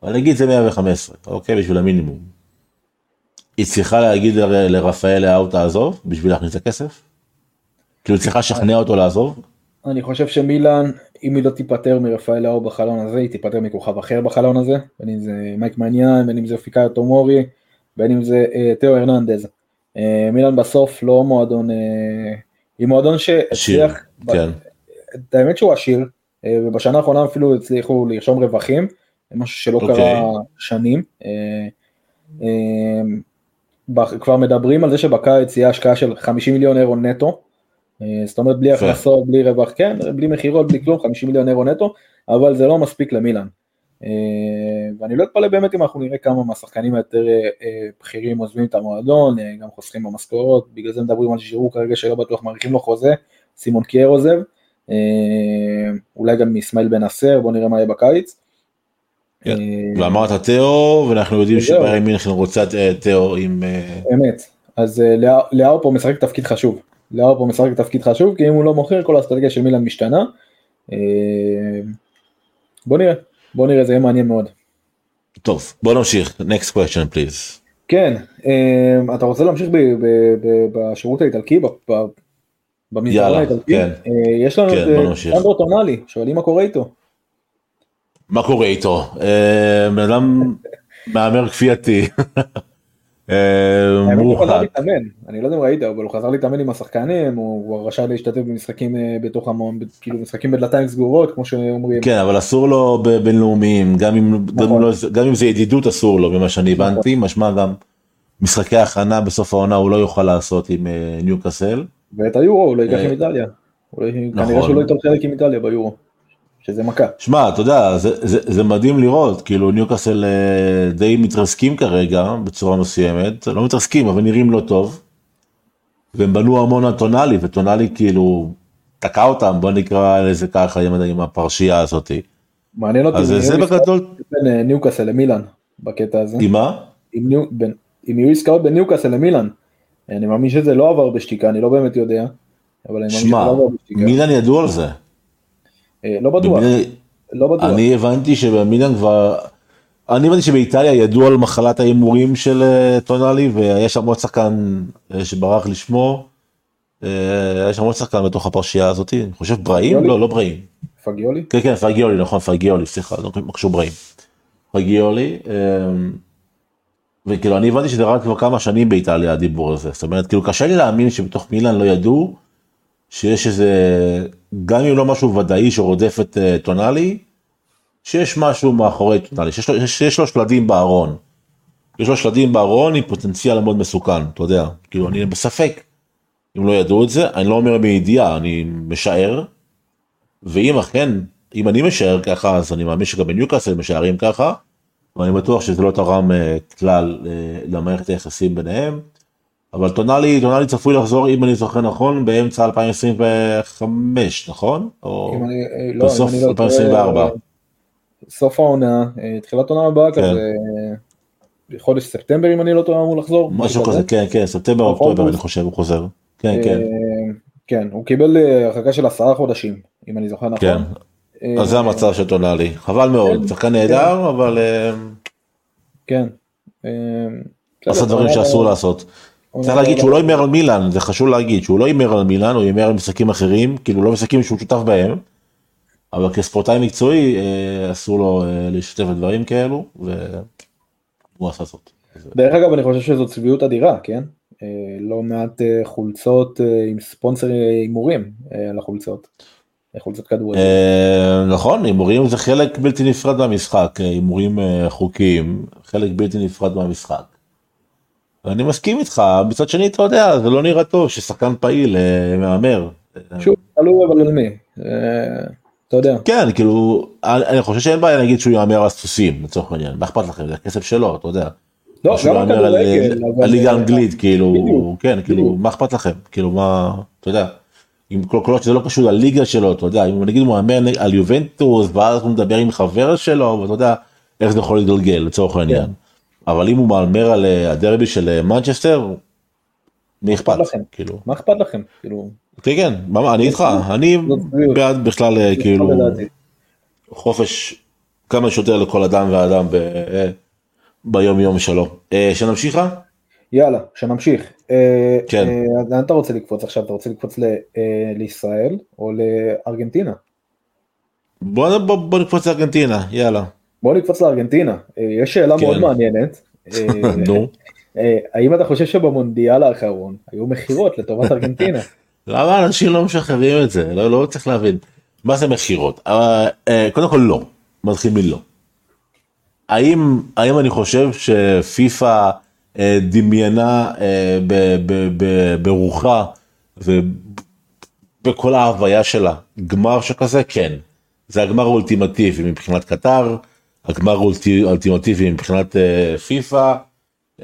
אבל נגיד זה 115, אוקיי, בשביל המינימום. היא צריכה להגיד לרפאל לאהו תעזוב בשביל להכניס את הכסף? כאילו צריכה לשכנע אותו לעזוב? אני חושב שמילן, אם היא לא תיפטר מרפאל לאהו בחלון הזה, היא תיפטר מכוכב אחר בחלון הזה, בין אם זה מייק מניאן, בין אם זה פיקאיו טומורי, בין אם זה אה, תיאו הרננדז. אה, מילאן בסוף לא מועדון, אה, היא מועדון שהצליח, כן. את האמת שהוא עשיר, אה, ובשנה האחרונה אפילו הצליחו לרשום רווחים, משהו שלא okay. אוקיי. קרה שנים. כבר מדברים על זה שבקיץ יהיה השקעה של 50 מיליון אירו נטו, זאת אומרת בלי הכנסות, בלי רווח, כן, בלי מכירות, בלי כלום, 50 מיליון אירו נטו, אבל זה לא מספיק למילאן. אה, ואני לא אתפלא באמת אם אנחנו נראה כמה מהשחקנים היותר אה, אה, בכירים עוזבים את המועדון, גם חוסכים במשכורות, בגלל זה מדברים על שירו כרגע שלא בטוח מאריכים לו חוזה, סימון קייר עוזב, אולי גם אסמאעיל בן אסר, בוא נראה מה יהיה בקיץ. כן. ואמרת תיאו, ואנחנו יודעים שבארי מינכן רוצה את תיאו עם... אמת, אז לאו פה משחק תפקיד חשוב, לאו פה משחק תפקיד חשוב, כי אם הוא לא מוכר כל האסטרטגיה של מילן משתנה. בוא נראה. בוא נראה, זה יהיה מעניין מאוד. טוב, בוא נמשיך, next question please. כן, אמ, אתה רוצה להמשיך בשירות האיטלקי, במסגר האיטלקי? כן. אה, יש לנו כן, את סנדרו טונאלי, שואלים מה קורה איתו. מה קורה איתו? אה, בן אדם מהמר כפייתי. אה, אני לא יודע אם ראית אבל הוא חזר להתאמן עם השחקנים הוא רשאי להשתתף במשחקים אה, בתוך המון כאילו משחקים בדלתיים סגורות כמו שאומרים. כן אבל אסור לו בבינלאומיים גם אם נכון. לא- גם אם זה ידידות אסור לו במה שאני נכון. הבנתי משמע גם משחקי הכנה בסוף העונה הוא לא יוכל לעשות עם אה, ניוקאסל. ואת היורו הוא לא ייקח עם איטליה. כנראה שהוא לא ייתן חלק עם איטליה ביורו. שזה מכה. שמע, אתה יודע, זה, זה, זה מדהים לראות, כאילו ניוקאסל אה, די מתרסקים כרגע בצורה מסוימת, לא מתרסקים, אבל נראים לא טוב. והם בנו המון על טונאלי, וטונאלי כאילו תקע אותם, בוא נקרא לזה ככה עם, עם הפרשייה הזאת. מעניין אותי, אז זה בגדול. בין אה, ניוקאסל למילאן, בקטע הזה. עם מה? אם, ניו, בין, אם יהיו עסקאות בין ניוקאסל למילאן. אני מאמין שזה לא עבר בשתיקה, אני לא באמת יודע. אבל אני מאמין שזה לא עבר בשתיקה. מילאן ידעו על זה. אה, לא בטוח. לא בטוח. אני הבנתי שבמילאן כבר, אני הבנתי שבאיטליה ידעו על מחלת ההימורים של אה, טונאלי ויש שם עוד שחקן אה, שברח לשמו. יש שם עוד שחקן בתוך הפרשייה הזאת, אני חושב בראים? לא, לא בראים. פגיולי? כן, כן, פגיולי, נכון, פגיולי, סליחה, לא קשור בראים. פגיולי. וכאילו אני הבנתי שזה רק כבר כמה שנים באיטליה הדיבור הזה, זאת אומרת כאילו קשה לי להאמין שבתוך מילאן לא ידעו שיש איזה גם אם לא משהו ודאי שרודף את אה, טונאלי, שיש משהו מאחורי טונאלי, שיש לו, שיש לו שלדים בארון. יש לו שלדים בארון עם פוטנציאל מאוד מסוכן, אתה יודע, כאילו אני בספק אם לא ידעו את זה, אני לא אומר מידיעה, אני משער, ואם אכן, אם אני משער ככה, אז אני מאמין שגם בניוקאסל משערים ככה, ואני בטוח שזה לא תרם אה, כלל אה, למערכת היחסים ביניהם. אבל טונאלי, טונאלי צפוי לחזור, אם אני זוכר נכון, באמצע 2025, נכון? או אני, אה, לא, בסוף לא 2024. טועה, סוף העונה, אה, תחילת עונה הבאה כן. כזה, אה, חודש ספטמבר אם אני לא טועה אמור לחזור. משהו כזה, כן, כן, ספטמבר, אוגוסט. אוקטובר, אני חושב, הוא חוזר. כן, כן, כן, הוא קיבל הרחקה של עשרה חודשים, אם אני זוכר נכון. כן. אז זה המצב של טונאלי. חבל מאוד, שחקן נהדר, אבל אה, כן. עשה דברים שאסור לעשות. צריך להגיד שהוא לא הימר על מילאן, זה חשוב להגיד שהוא לא הימר על מילאן, הוא הימר על משחקים אחרים, כאילו לא משחקים שהוא שותף בהם, אבל כספורטאי מקצועי אה, אסור לו אה, להשתתף בדברים כאלו, והוא עשה זאת. דרך אגב אני חושב שזו צביעות אדירה, כן? אה, לא מעט חולצות עם ספונסר הימורים על החולצות. חולצות כדורגל. נכון, הימורים זה חלק בלתי נפרד מהמשחק, הימורים חוקיים, חלק בלתי נפרד מהמשחק. ואני מסכים איתך, מצד שני אתה יודע, זה לא נראה טוב ששחקן פעיל אה, מהמר. שוב, תלוי אבל על מי. אה, אתה יודע. כן, כאילו, אני אני חושב שאין בעיה להגיד שהוא יאמר על סוסים, לצורך העניין, מה אכפת לכם, זה הכסף שלו, אתה יודע. לא, גם על- הכדורגל, אבל- הליגה האנגלית, כאילו, בדיוק, כן, כאילו. מה אכפת לכם, כאילו, מה, אתה יודע. עם כל עוד שזה לא קשור לליגה שלו, אתה יודע, אם נגיד הוא מאמן על יובנטוס, ואז הוא מדבר עם חבר שלו, ואתה יודע, איך זה יכול להתגלגל, לצורך העניין. אבל אם הוא מהמר על אה, הדרבי של אה, מנצ'סטר, מי אכפת, לכם? כאילו, מה אכפת לכם? כאילו, כן, כן, אני איתך, אני. בעד בכלל, אה, כאילו. חופש כמה שיותר לכל אדם ואדם ב- ביום יום שלו. שנמשיכה? יאללה, שנמשיך. כן. אז לאן אתה רוצה לקפוץ עכשיו? אתה רוצה לקפוץ ל- לישראל או לארגנטינה? בוא, בוא, בוא נקפוץ לארגנטינה, יאללה. בוא נקפוץ לארגנטינה. אה, יש שאלה כן. מאוד מעניינת. אה, נו. אה, האם אתה חושב שבמונדיאל האחרון היו מכירות לטובת ארגנטינה? למה אנשים לא משחררים את זה? לא, לא צריך להבין. מה זה מכירות? קודם כל לא, מתחיל מלא. האם, האם אני חושב שפיפ"א דמיינה ברוחה ובכל ההוויה שלה גמר שכזה? כן. זה הגמר האולטימטיבי מבחינת קטר, הגמר האולטימטיבי מבחינת אה, פיפ"א.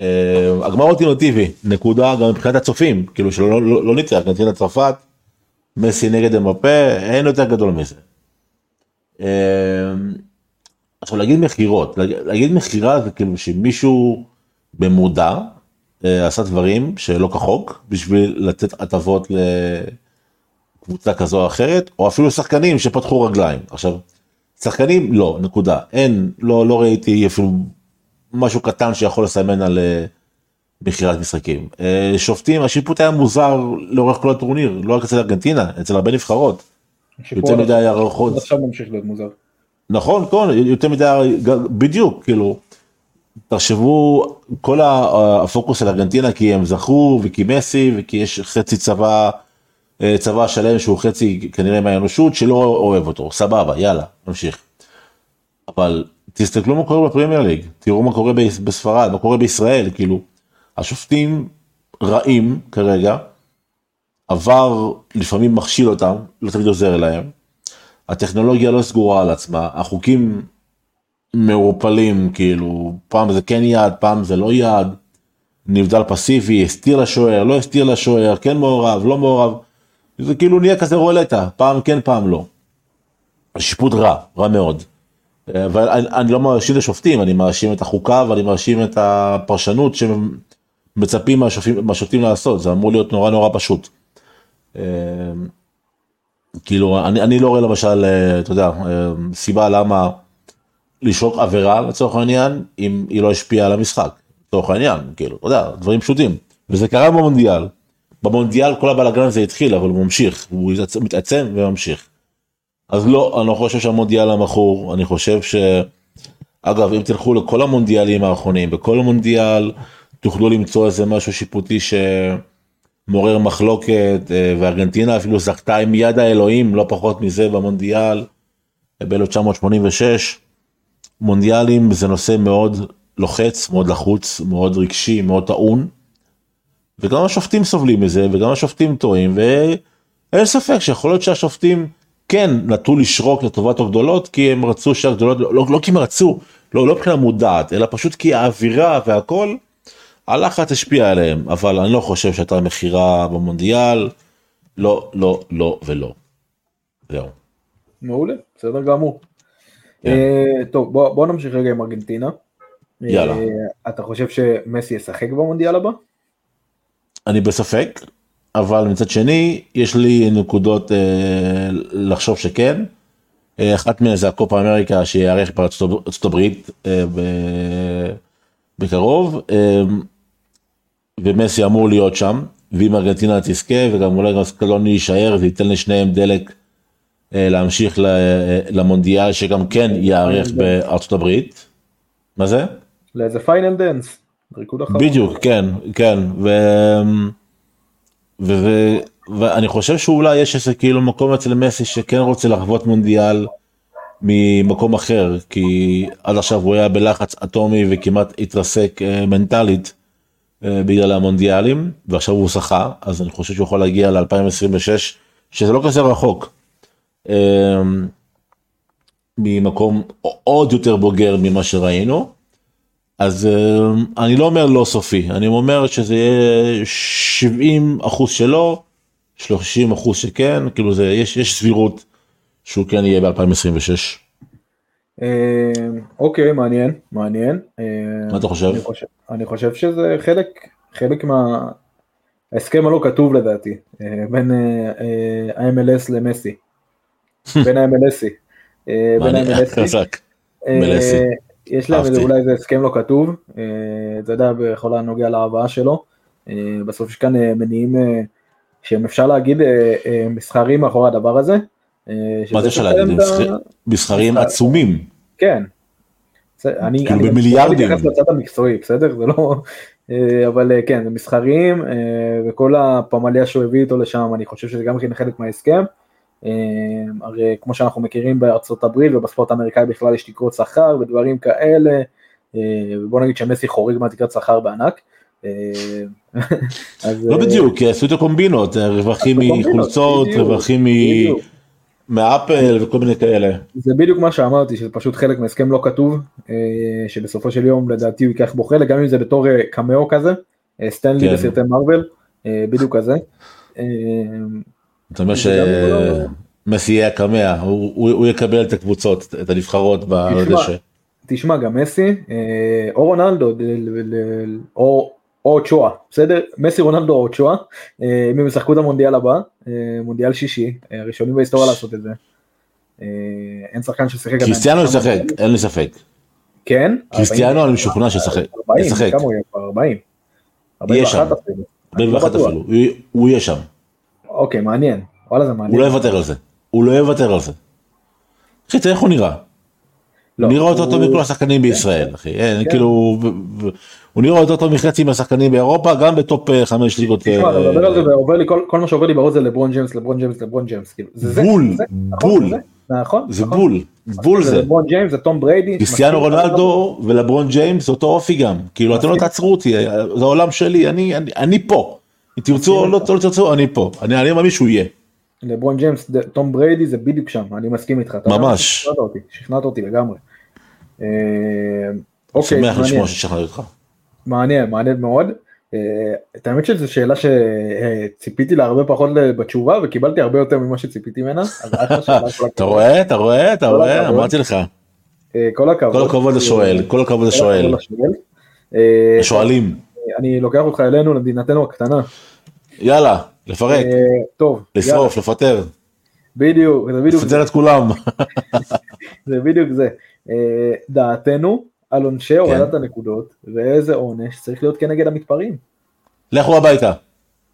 אה, הגמר האולטימטיבי, נקודה גם מבחינת הצופים, כאילו שלא לא, לא נצא, ארגנטינה צרפת, מסי נגד אמפה, אין יותר גדול מזה. אה, עכשיו להגיד מכירות, להגיד, מכירה זה כאילו שמישהו במודע עשה דברים שלא כחוק בשביל לתת הטבות לקבוצה כזו או אחרת, או אפילו שחקנים שפתחו רגליים. עכשיו, שחקנים לא, נקודה, אין, לא, לא ראיתי אפילו משהו קטן שיכול לסמן על אה, מכירת משחקים. אה, שופטים, השיפוט היה מוזר לאורך כל הטורניר, לא רק אצל ארגנטינה, אצל הרבה נבחרות. יותר מדי הערכות. עכשיו ממשיך להיות מוזר. נכון, כן, יותר מדי, בדיוק, כאילו, תחשבו, כל הפוקוס על ארגנטינה כי הם זכו וכי מסי וכי יש חצי צבא, צבא שלם שהוא חצי כנראה מהאנושות שלא אוהב אותו, סבבה, יאללה, נמשיך. אבל תסתכלו מה קורה בפרמייר ליג, תראו מה קורה בספרד, מה קורה בישראל, כאילו, השופטים רעים כרגע, עבר לפעמים מכשיל אותם, לא תמיד עוזר להם. הטכנולוגיה לא סגורה על עצמה, החוקים מעורפלים, כאילו, פעם זה כן יעד, פעם זה לא יעד, נבדל פסיבי, הסתיר לשוער, לא הסתיר לשוער, כן מעורב, לא מעורב, זה כאילו נהיה כזה רולטה, פעם כן, פעם לא. שיפוט רע, רע מאוד. אבל אני, אני לא מאשים את השופטים, אני מאשים את החוקה ואני מאשים את הפרשנות שמצפים מהשופטים, לעשות, זה אמור להיות נורא נורא פשוט. אה, כאילו אני, אני לא רואה למשל, אה, אתה יודע, אה, סיבה למה לשרוק עבירה לצורך העניין, אם היא לא השפיעה על המשחק, לצורך העניין, כאילו, אתה יודע, דברים פשוטים. וזה קרה במונדיאל, במונדיאל כל הבלאגן הזה התחיל, אבל הוא ממשיך, הוא מתעצ- מתעצם וממשיך. אז לא, אני לא חושב שהמונדיאל המכור, אני חושב ש... אגב, אם תלכו לכל המונדיאלים האחרונים, בכל מונדיאל תוכלו למצוא איזה משהו שיפוטי מעורר מחלוקת, אה, וארגנטינה אפילו זכתה עם יד האלוהים, לא פחות מזה במונדיאל ב-1986. מונדיאלים זה נושא מאוד לוחץ, מאוד לחוץ, מאוד רגשי, מאוד טעון. וגם השופטים סובלים מזה, וגם השופטים טועים, ואין ספק שיכול להיות שהשופטים כן נטו לשרוק לטובת הגדולות, כי הם רצו שהגדולות, לא, לא, לא כי הם רצו, לא, לא מבחינה מודעת, אלא פשוט כי האווירה והכל, הלחץ השפיע עליהם, אבל אני לא חושב שהייתה מכירה במונדיאל, לא, לא, לא ולא. זהו. מעולה, בסדר גמור. כן. Uh, טוב, בוא, בוא נמשיך רגע עם ארגנטינה. יאללה. Uh, אתה חושב שמסי ישחק במונדיאל הבא? אני בספק, אבל מצד שני, יש לי נקודות אה, לחשוב שכן. אה, אחת מהן זה הקופה אמריקה שיארך בארצות הברית אה, ב... בקרוב, אה, ומסי אמור להיות שם, ואם ארגנטינה תזכה, וגם אולי גם סקלוני יישאר, זה ייתן לשניהם דלק אה, להמשיך ל... למונדיאל, שגם כן ייערך בארצות הברית. מה זה? לאיזה final dance. בדיוק, כן, כן. ו... ו... ו... ואני חושב שאולי יש איזה כאילו מקום אצל מסי שכן רוצה לחוות מונדיאל ממקום אחר, כי עד עכשיו הוא היה בלחץ אטומי וכמעט התרסק אה, מנטלית אה, בגלל המונדיאלים, ועכשיו הוא שחה, אז אני חושב שהוא יכול להגיע ל-2026, שזה לא כזה רחוק. אה, ממקום עוד יותר בוגר ממה שראינו. אז uh, אני לא אומר לא סופי, אני אומר שזה יהיה 70 אחוז שלא, 30 אחוז שכן, כאילו זה, יש, יש סבירות שהוא כן יהיה ב-2026. אה, אוקיי, מעניין, מעניין. אה, מה אתה חושב? אני חושב, אני חושב שזה חלק, חלק מה... ההסכם הלא כתוב לדעתי, בין ה-MLS למסי. בין ה-MLSי. בין ה-MLSי. יש להם איזה, אולי איזה הסכם לא כתוב, אה, אתה יודע, בכל הנוגע להבאה שלו. אה, בסוף יש כאן אה, מניעים שהם אפשר להגיד מסחרים מאחורי הדבר הזה. מה זה אפשר להגיד? מסחרים עצומים. כן. אני, כאילו במיליארדים. אני מתייחס לצד המקצועי, בסדר? זה לא... אבל כן, זה מסחריים, וכל הפמליה שהוא הביא איתו לשם, אני חושב שזה גם כן חלק מההסכם. אמ, הרי כמו שאנחנו מכירים בארצות הברית ובספורט האמריקאי בכלל יש תקרות שכר ודברים כאלה, אה, בוא נגיד שמסי חורג מהתקרת שכר בענק. אה, לא אה, בדיוק, כי עשו את הקומבינות, רווחים מחולצות, רווחים מאפל וכל מיני כאלה. זה בדיוק מה שאמרתי, שזה פשוט חלק מהסכם לא כתוב, שבסופו של יום לדעתי הוא ייקח בו חלק, גם אם זה בתור קמאו כזה, סטנלי כן. בסרטי מרוויל, בדיוק כזה. זאת אומרת שמסי יהיה הקמע, הוא יקבל את הקבוצות, את הנבחרות בדשא. תשמע, גם מסי, אה, או רונלדו, או או צ'ואה, בסדר? מסי, רונלדו או צ'ואה, אה, אם הם ישחקו את המונדיאל הבא, אה, מונדיאל שישי, ראשונים בהיסטוריה לעשות את זה. אין שחקן ששיחק. קריסטיאנו ישחק, אין לי ספק. כן? קריסטיאנו אני משוכנע שישחק. 40, כמה הוא יהיה כבר? 40. יהיה שם. 41 לא אפילו, הוא יהיה שם. אוקיי, מעניין. וואלה זה מעניין. הוא לא יוותר על זה. הוא לא יוותר על זה. אחי, תראה איך הוא נראה. לא, הוא נראה יותר טוב מכל השחקנים בישראל, אחי. כן. כאילו, הוא נראה יותר טוב מחצי מהשחקנים באירופה, גם ב top אה, חמש ליגות. תשמע, אתה אה, מדבר על זה ועובר לי, כל מה שעובר לי בראש זה לברון ג'יימס, לברון ג'יימס, לברון ג'יימס. כאילו, בול, בול. נכון? זה נכון. בול, בול זה. לברון ג'יימס, זה תום בריידי. קריסטיאנו רונלדו ולברון ג'יימס, אותו אופי גם. כאילו, אתם לא תעצרו אותי, זה העולם שלי, אני פה. אם תרצו או לא, תרצו, אני פה. אני מאמין שהוא יהיה. לברון ג'יימס, תום בריידי זה בדיוק שם, אני מסכים איתך. ממש. שכנעת אותי לגמרי. אה, אוקיי, שמח לשמוע ששכנעתי אותך. מעניין, מעניין מאוד. אה, את האמת שזו שאלה שציפיתי לה הרבה פחות בתשובה וקיבלתי הרבה יותר ממה שציפיתי ממנה. אתה רואה, אתה רואה, אתה רואה, אמרתי לך. אה, כל הכבוד. כל הכבוד לשואל, כל הכבוד לשואל. השואלים. אני לוקח אותך אלינו למדינתנו הקטנה. יאללה, לפרק. אה, טוב. לשרוף, לפטר. בדיוק, זה בדיוק. לפטר את כולם. זה בדיוק זה. אה, דעתנו על עונשי כן. הורדת הנקודות ואיזה עונש צריך להיות כנגד המתפרעים. לכו הביתה,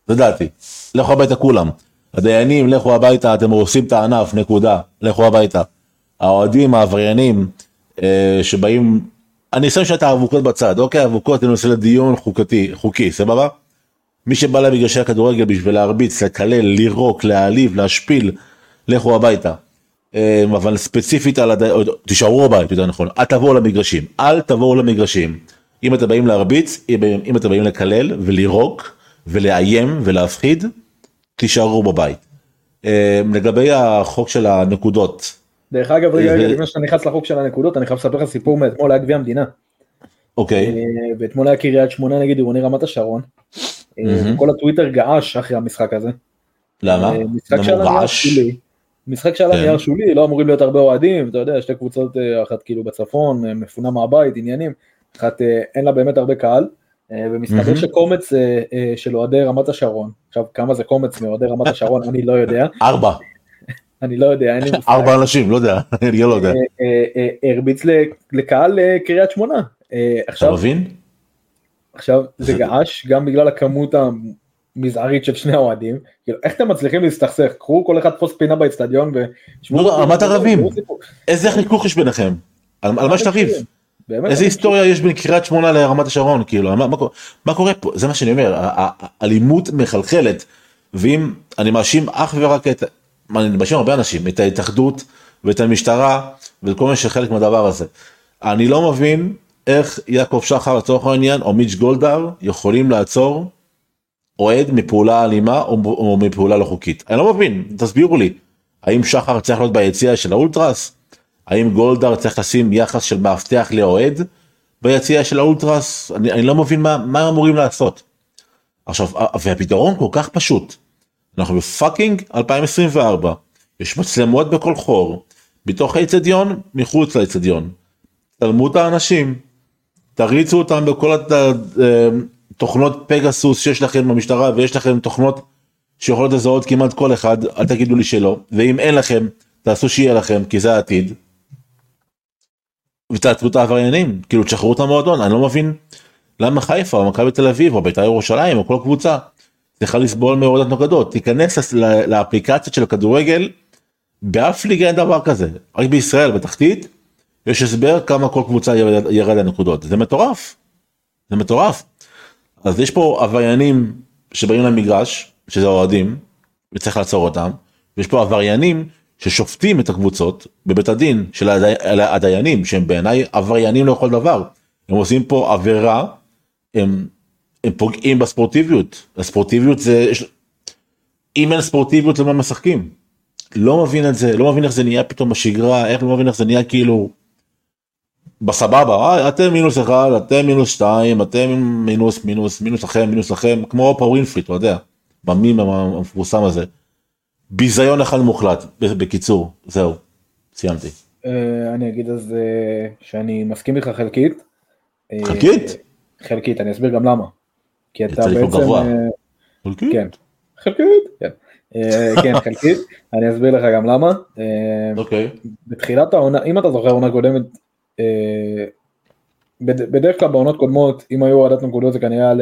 זה דעתי. לכו הביתה כולם. הדיינים, לכו הביתה, אתם הורסים את הענף, נקודה. לכו הביתה. האוהדים, העבריינים, אה, שבאים אני שם שאת האבוקות בצד, אוקיי, אבוקות אני עושה לדיון חוקתי, חוקי, סבבה? מי שבא למגרשי הכדורגל בשביל להרביץ, לקלל, לירוק, להעליב, להשפיל, לכו הביתה. אה, אבל ספציפית על הד... תישארו בבית, יותר נכון, אל תבואו למגרשים, אל תבואו למגרשים. אם אתם באים להרביץ, אם אתם באים לקלל ולירוק ולאיים ולהפחיד, תישארו בבית. אה, לגבי החוק של הנקודות. דרך אגב, רגע, רגע, לפני שאתה נכנס לחוק של הנקודות, אני חייב לספר לך סיפור מאתמול היה גביע המדינה. אוקיי. אה, ואתמול היה קריית שמונה נגד עירוני רמת השרון. כל הטוויטר געש אחרי המשחק הזה. למה? משחק שהיה נייר שולי. משחק שהיה נייר שולי, לא אמורים להיות הרבה אוהדים, אתה יודע, שתי קבוצות, אחת כאילו בצפון, מפונה מהבית, עניינים, אחת אין לה באמת הרבה קהל. ומסתבר שקומץ של אוהדי רמת השרון, עכשיו כמה זה קומץ מאוהדי רמת השרון אני לא יודע. ארבע. אני לא יודע, אין לי מושג. ארבע אנשים, לא יודע, אני לא יודע. הרביץ לקהל קריית שמונה. אתה מבין? עכשיו זה געש גם בגלל הכמות המזערית של שני האוהדים, כאילו איך אתם מצליחים להסתכסך, קחו כל אחד תפוס פינה באצטדיון ושמעו... על מה אתה רבים? איזה חיכוך יש ביניכם? על מה שתריב? איזה היסטוריה יש בין קריית שמונה לרמת השרון כאילו מה, מה, מה קורה פה זה מה שאני אומר האלימות מחלחלת ואם אני מאשים אך ורק את אני מאשים הרבה אנשים את ההתאחדות ואת המשטרה ואת כל מי שחלק מהדבר הזה. אני לא מבין איך יעקב שחר לצורך העניין או מיץ' גולדהר יכולים לעצור אוהד מפעולה אלימה או, או מפעולה לא חוקית. אני לא מבין תסבירו לי. האם שחר צריך להיות ביציע של האולטרס? האם גולדהר צריך לשים יחס של מאבטח לאוהד ביציע של האולטרס? אני, אני לא מבין מה, מה אמורים לעשות. עכשיו והפתרון כל כך פשוט אנחנו בפאקינג 2024 יש מצלמות בכל חור בתוך האיצטדיון מחוץ לאיצטדיון. תלמו את האנשים תריצו אותם בכל התוכנות פגסוס שיש לכם במשטרה ויש לכם תוכנות שיכולות לזהות כמעט כל אחד אל תגידו לי שלא ואם אין לכם תעשו שיהיה לכם כי זה העתיד. ותעצרו את העבריינים כאילו תשחררו את המועדון אני לא מבין למה חיפה או מכבי תל אביב או בית"ר ירושלים או כל קבוצה צריכה לסבול מהורדת נוגדות תיכנס לאפליקציות של הכדורגל באף ליגה אין דבר כזה רק בישראל בתחתית יש הסבר כמה כל קבוצה ירד, הנקודות זה מטורף. זה מטורף. אז יש פה עבריינים שבאים למגרש שזה אוהדים וצריך לעצור אותם ויש פה עבריינים ששופטים את הקבוצות בבית הדין של הדי, הדיינים שהם בעיניי עבריינים לכל דבר הם עושים פה עבירה הם, הם פוגעים בספורטיביות הספורטיביות זה אם אין ספורטיביות למה משחקים. לא מבין את זה לא מבין איך זה נהיה פתאום בשגרה איך לא מבין איך זה נהיה כאילו בסבבה אה, אתם מינוס אחד אתם מינוס שתיים אתם מינוס מינוס מינוס לכם מינוס לכם כמו אופרה ווינפרי אתה יודע במים המפורסם הזה. ביזיון אחד מוחלט בקיצור זהו סיימתי. אה, אני אגיד אז אה, שאני מסכים איתך חלקית. חלקית? חלקית אני אסביר גם למה. כי אתה בעצם. חלקית? כן. חלקית? כן. כן חלקית אני אסביר לך גם למה. אוקיי. בתחילת העונה אם אתה זוכר עונה קודמת אה, בדרך כלל בעונות קודמות אם היו הורדת נקודות זה כנראה על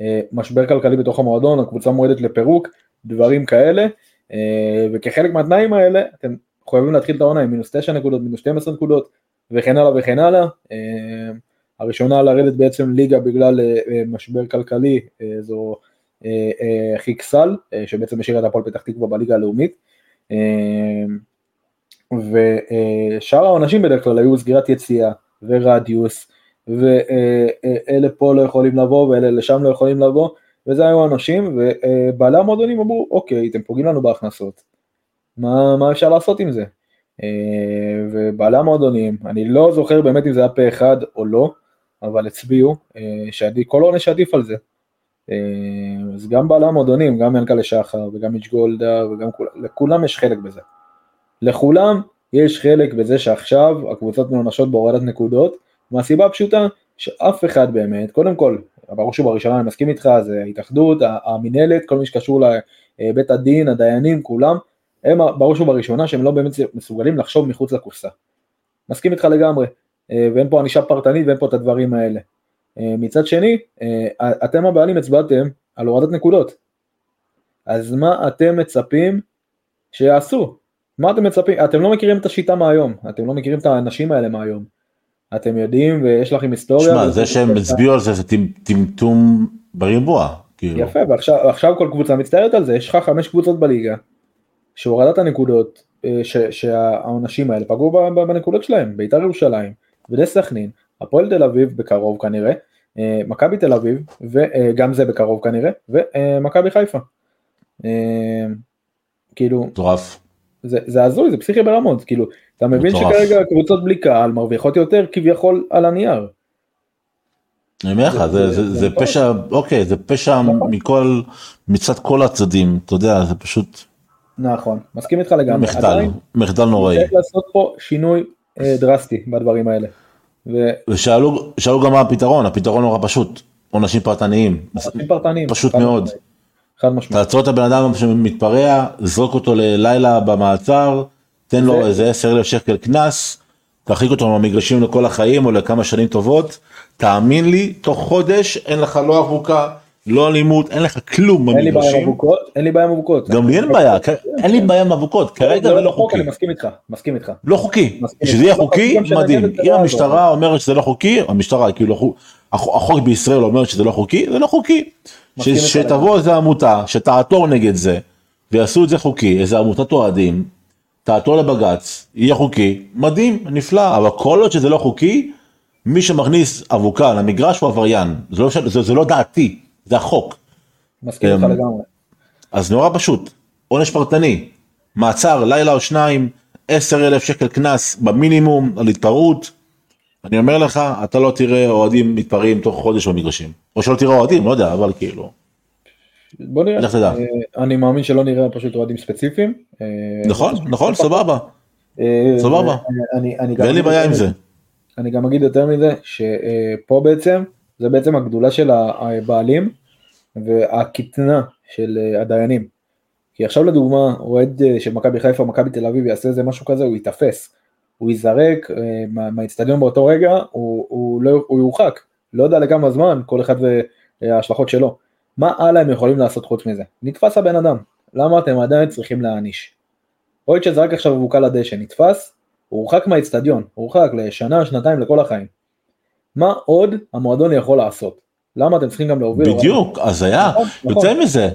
אה, משבר כלכלי בתוך המועדון הקבוצה מועדת לפירוק דברים כאלה אה, וכחלק מהתנאים האלה אתם חייבים להתחיל את העונה עם מינוס 9 נקודות מינוס 12 נקודות וכן הלאה וכן הלאה הראשונה לרדת בעצם ליגה בגלל משבר כלכלי זו חיכסל שבעצם השאירה את הפועל פתח תקווה בליגה הלאומית. ושאר העונשים בדרך כלל היו סגירת יציאה ורדיוס ואלה פה לא יכולים לבוא ואלה לשם לא יכולים לבוא וזה היו אנשים ובעלי המועדונים אמרו אוקיי אתם פוגעים לנו בהכנסות. מה, מה אפשר לעשות עם זה? ובעלי המועדונים אני לא זוכר באמת אם זה היה פה אחד או לא אבל הצביעו שעדיף כל עונש עדיף על זה. אז גם בעלי המועדונים גם ינקלה שחר וגם איץ' גולדה וגם כולם לכולם יש חלק בזה. לכולם יש חלק בזה שעכשיו הקבוצות מנושות בהורדת נקודות, מהסיבה הפשוטה שאף אחד באמת, קודם כל, בראש ובראשונה אני מסכים איתך, זה ההתאחדות, המינהלת, כל מי שקשור לבית הדין, הדיינים, כולם, הם בראש ובראשונה שהם לא באמת מסוגלים לחשוב מחוץ לקופסה. מסכים איתך לגמרי, ואין פה ענישה פרטנית ואין פה את הדברים האלה. מצד שני, אתם הבעלים הצבעתם על הורדת נקודות. אז מה אתם מצפים שיעשו? מה אתם מצפים? אתם לא מכירים את השיטה מהיום, אתם לא מכירים את האנשים האלה מהיום. אתם יודעים ויש לכם היסטוריה. שמע, זה שהם הצביעו על זה זה טמטום בריבוע. כאילו. יפה, ועכשיו כל קבוצה מצטערת על זה, יש לך חמש קבוצות בליגה, שהורדת הנקודות, אה, שהעונשים האלה פגעו בנקודות שלהם, בית"ר ירושלים, ונס סכנין, הפועל תל אביב בקרוב כנראה, אה, מכבי תל אביב, וגם זה בקרוב כנראה, ומכבי חיפה. כאילו, מטורף. זה, זה הזוי, זה פסיכי ברמות, כאילו, אתה מבין מטורף. שכרגע קבוצות בלי קהל מרוויחות יותר כביכול על הנייר. אני אומר לך, זה, זה, זה פשע, אוקיי, זה פשע מכל, מצד כל הצדדים, אתה יודע, זה פשוט נכון, מסכים איתך לגמרי. מחדל, מחדל נוראי. צריך לעשות פה שינוי אה, דרסטי בדברים האלה. ו- ושאלו שאלו גם מה הפתרון, הפתרון נורא פשוט, עונשים פרטניים, עונשים פרטניים. פשוט מאוד. משמעית. חד משמעית. תעצור את הבן אדם שמתפרע, זרוק אותו ללילה במעצר, תן לו זה- איזה 10 אלף שקל קנס, תרחיק אותו מהמגרשים לכל החיים או לכמה שנים טובות, תאמין לי, תוך חודש אין לך לא אבוקה, לא אלימות, אין לך כלום אין לי בעיה עם במגרשים. אבוקות, אין לי בעיה עם אבוקות. גם לי אין בעיה, אין לי בעיה עם אבוקות, כרגע זה לא חוק, חוקי. אני מסכים איתך, מסכים איתך. לא חוקי. שזה יהיה לא חוקי, שנגד מדהים. אם לא המשטרה אומרת שזה לא חוקי, המשטרה, כאילו, החוק- בישראל אומר שזה לא חוקי, זה לא חוקי. שתבוא איזה עמותה, שתעתור נגד זה, ויעשו את זה חוקי, איזה עמותת אוהדים, תעתור לבג"ץ, יהיה חוקי, מדהים, נפלא, אבל כל עוד שזה לא חוקי, מי שמכניס אבוקה למגרש הוא עבריין, זה לא, זה, זה לא דעתי, זה החוק. מסכים איתך אמ, לגמרי. אז נורא פשוט, עונש פרטני, מעצר לילה או שניים, עשר אלף שקל קנס במינימום על התפרעות. אני אומר לך, אתה לא תראה אוהדים מתפרעים תוך חודש במגרשים. או שלא תראה אוהדים, לא יודע, אבל כאילו. בוא נראה. לך תדע. אה, אני מאמין שלא נראה פשוט אוהדים ספציפיים. אה, נכון, נכון, סבבה. אה, סבבה. ואין לי בעיה עם זה. אני גם אגיד יותר מזה, שפה בעצם, זה בעצם הגדולה של הבעלים והקטנה של אה, הדיינים. כי עכשיו לדוגמה, אוהד אה, של מכבי חיפה, מכבי תל אביב יעשה איזה משהו כזה, הוא ייתפס. הוא ייזרק אה, מה- מהאצטדיון באותו רגע, הוא, הוא, לא, הוא יורחק. לא יודע לכמה זמן, כל אחד וההשלכות שלו. מה הלאה הם יכולים לעשות חוץ מזה? נתפס הבן אדם. למה אתם עדיין צריכים להעניש? אוהד שזרק עכשיו אבוקה לדשא, נתפס, הוא הורחק מהאצטדיון, הוא הורחק לשנה, שנתיים, לכל החיים. מה עוד המועדון יכול לעשות? למה אתם צריכים גם להוביל? בדיוק, הזיה. נכון, נכון. יותר מזה,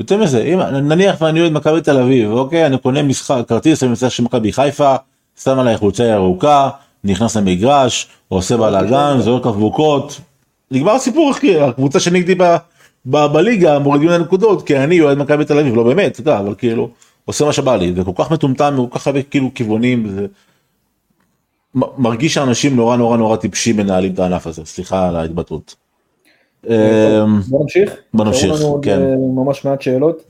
יותר מזה, אם נניח ואני אוהד מכבי תל אביב, אוקיי, אני קונה משחק, כרטיס למשחק של מכבי חיפה, שם עליי חולצה ירוקה, נכנס למגרש, עושה בלאגן, זורק אבוקות, נגמר הסיפור אחי, הקבוצה שנגדי ב- ב- בליגה מורידים לה נקודות, כי אני אוהד מכבי תל אביב, לא באמת, אתה יודע, אבל כאילו, עושה מה שבא לי, זה כל כך מטומטם, כל כך הרבה כאילו כיוונים, זה... מרגיש שאנשים נורא נורא נורא טיפשים מנהלים את הענף הזה, סליחה על ההתבטאות. אמ, בוא נמשיך. בוא נמשיך, כן. אה, ממש מעט שאלות.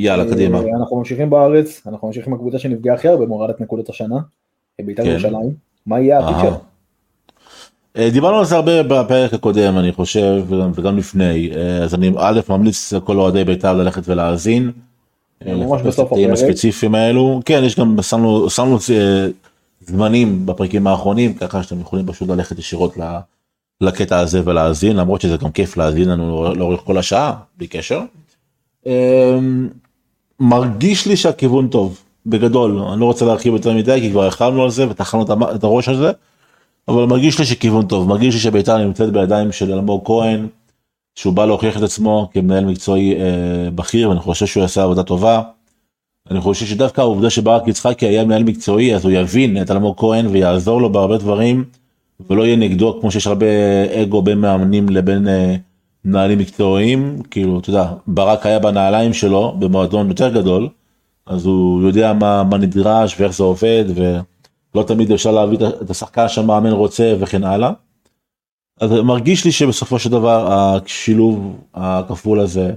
יאללה, קדימה. אה, אנחנו ממשיכים בארץ, אנחנו ממשיכים עם הקבוצה שנפגעה הכי הרבה בהורדת נקודות השנה, בית"ר כן. ירושלים. מה יהיה העתיד. שלה? אה, דיברנו על זה הרבה בפרק הקודם אני חושב וגם, לפני אז אני א' ממליץ לכל אוהדי בית"ר ללכת ולהאזין. ממש בסוף הפרק. הספציפיים האלו כן יש גם שמנו זמנים בפרקים האחרונים ככה שאתם יכולים פשוט ללכת ישירות ל- לקטע הזה ולהאזין למרות שזה גם כיף להאזין לנו לאורך כל השעה בלי קשר. אה, מרגיש לי שהכיוון טוב בגדול אני לא רוצה להרחיב יותר מדי כי כבר החלנו על זה וטחנו את הראש על זה. אבל מרגיש לי שכיוון טוב, מרגיש לי שביתר נמצאת בידיים של אלמוג כהן, שהוא בא להוכיח את עצמו כמנהל מקצועי אה, בכיר, ואני חושב שהוא יעשה עבודה טובה. אני חושב שדווקא העובדה שברק יצחקי היה מנהל מקצועי, אז הוא יבין את אלמוג כהן ויעזור לו בהרבה דברים, ולא יהיה נגדו כמו שיש הרבה אגו בין מאמנים לבין אה, מנהלים מקצועיים, כאילו, אתה יודע, ברק היה בנעליים שלו במועדון יותר גדול, אז הוא יודע מה, מה נדרש ואיך זה עובד, ו... לא תמיד אפשר להביא את השחקן שהמאמן רוצה וכן הלאה. אז מרגיש לי שבסופו של דבר השילוב הכפול הזה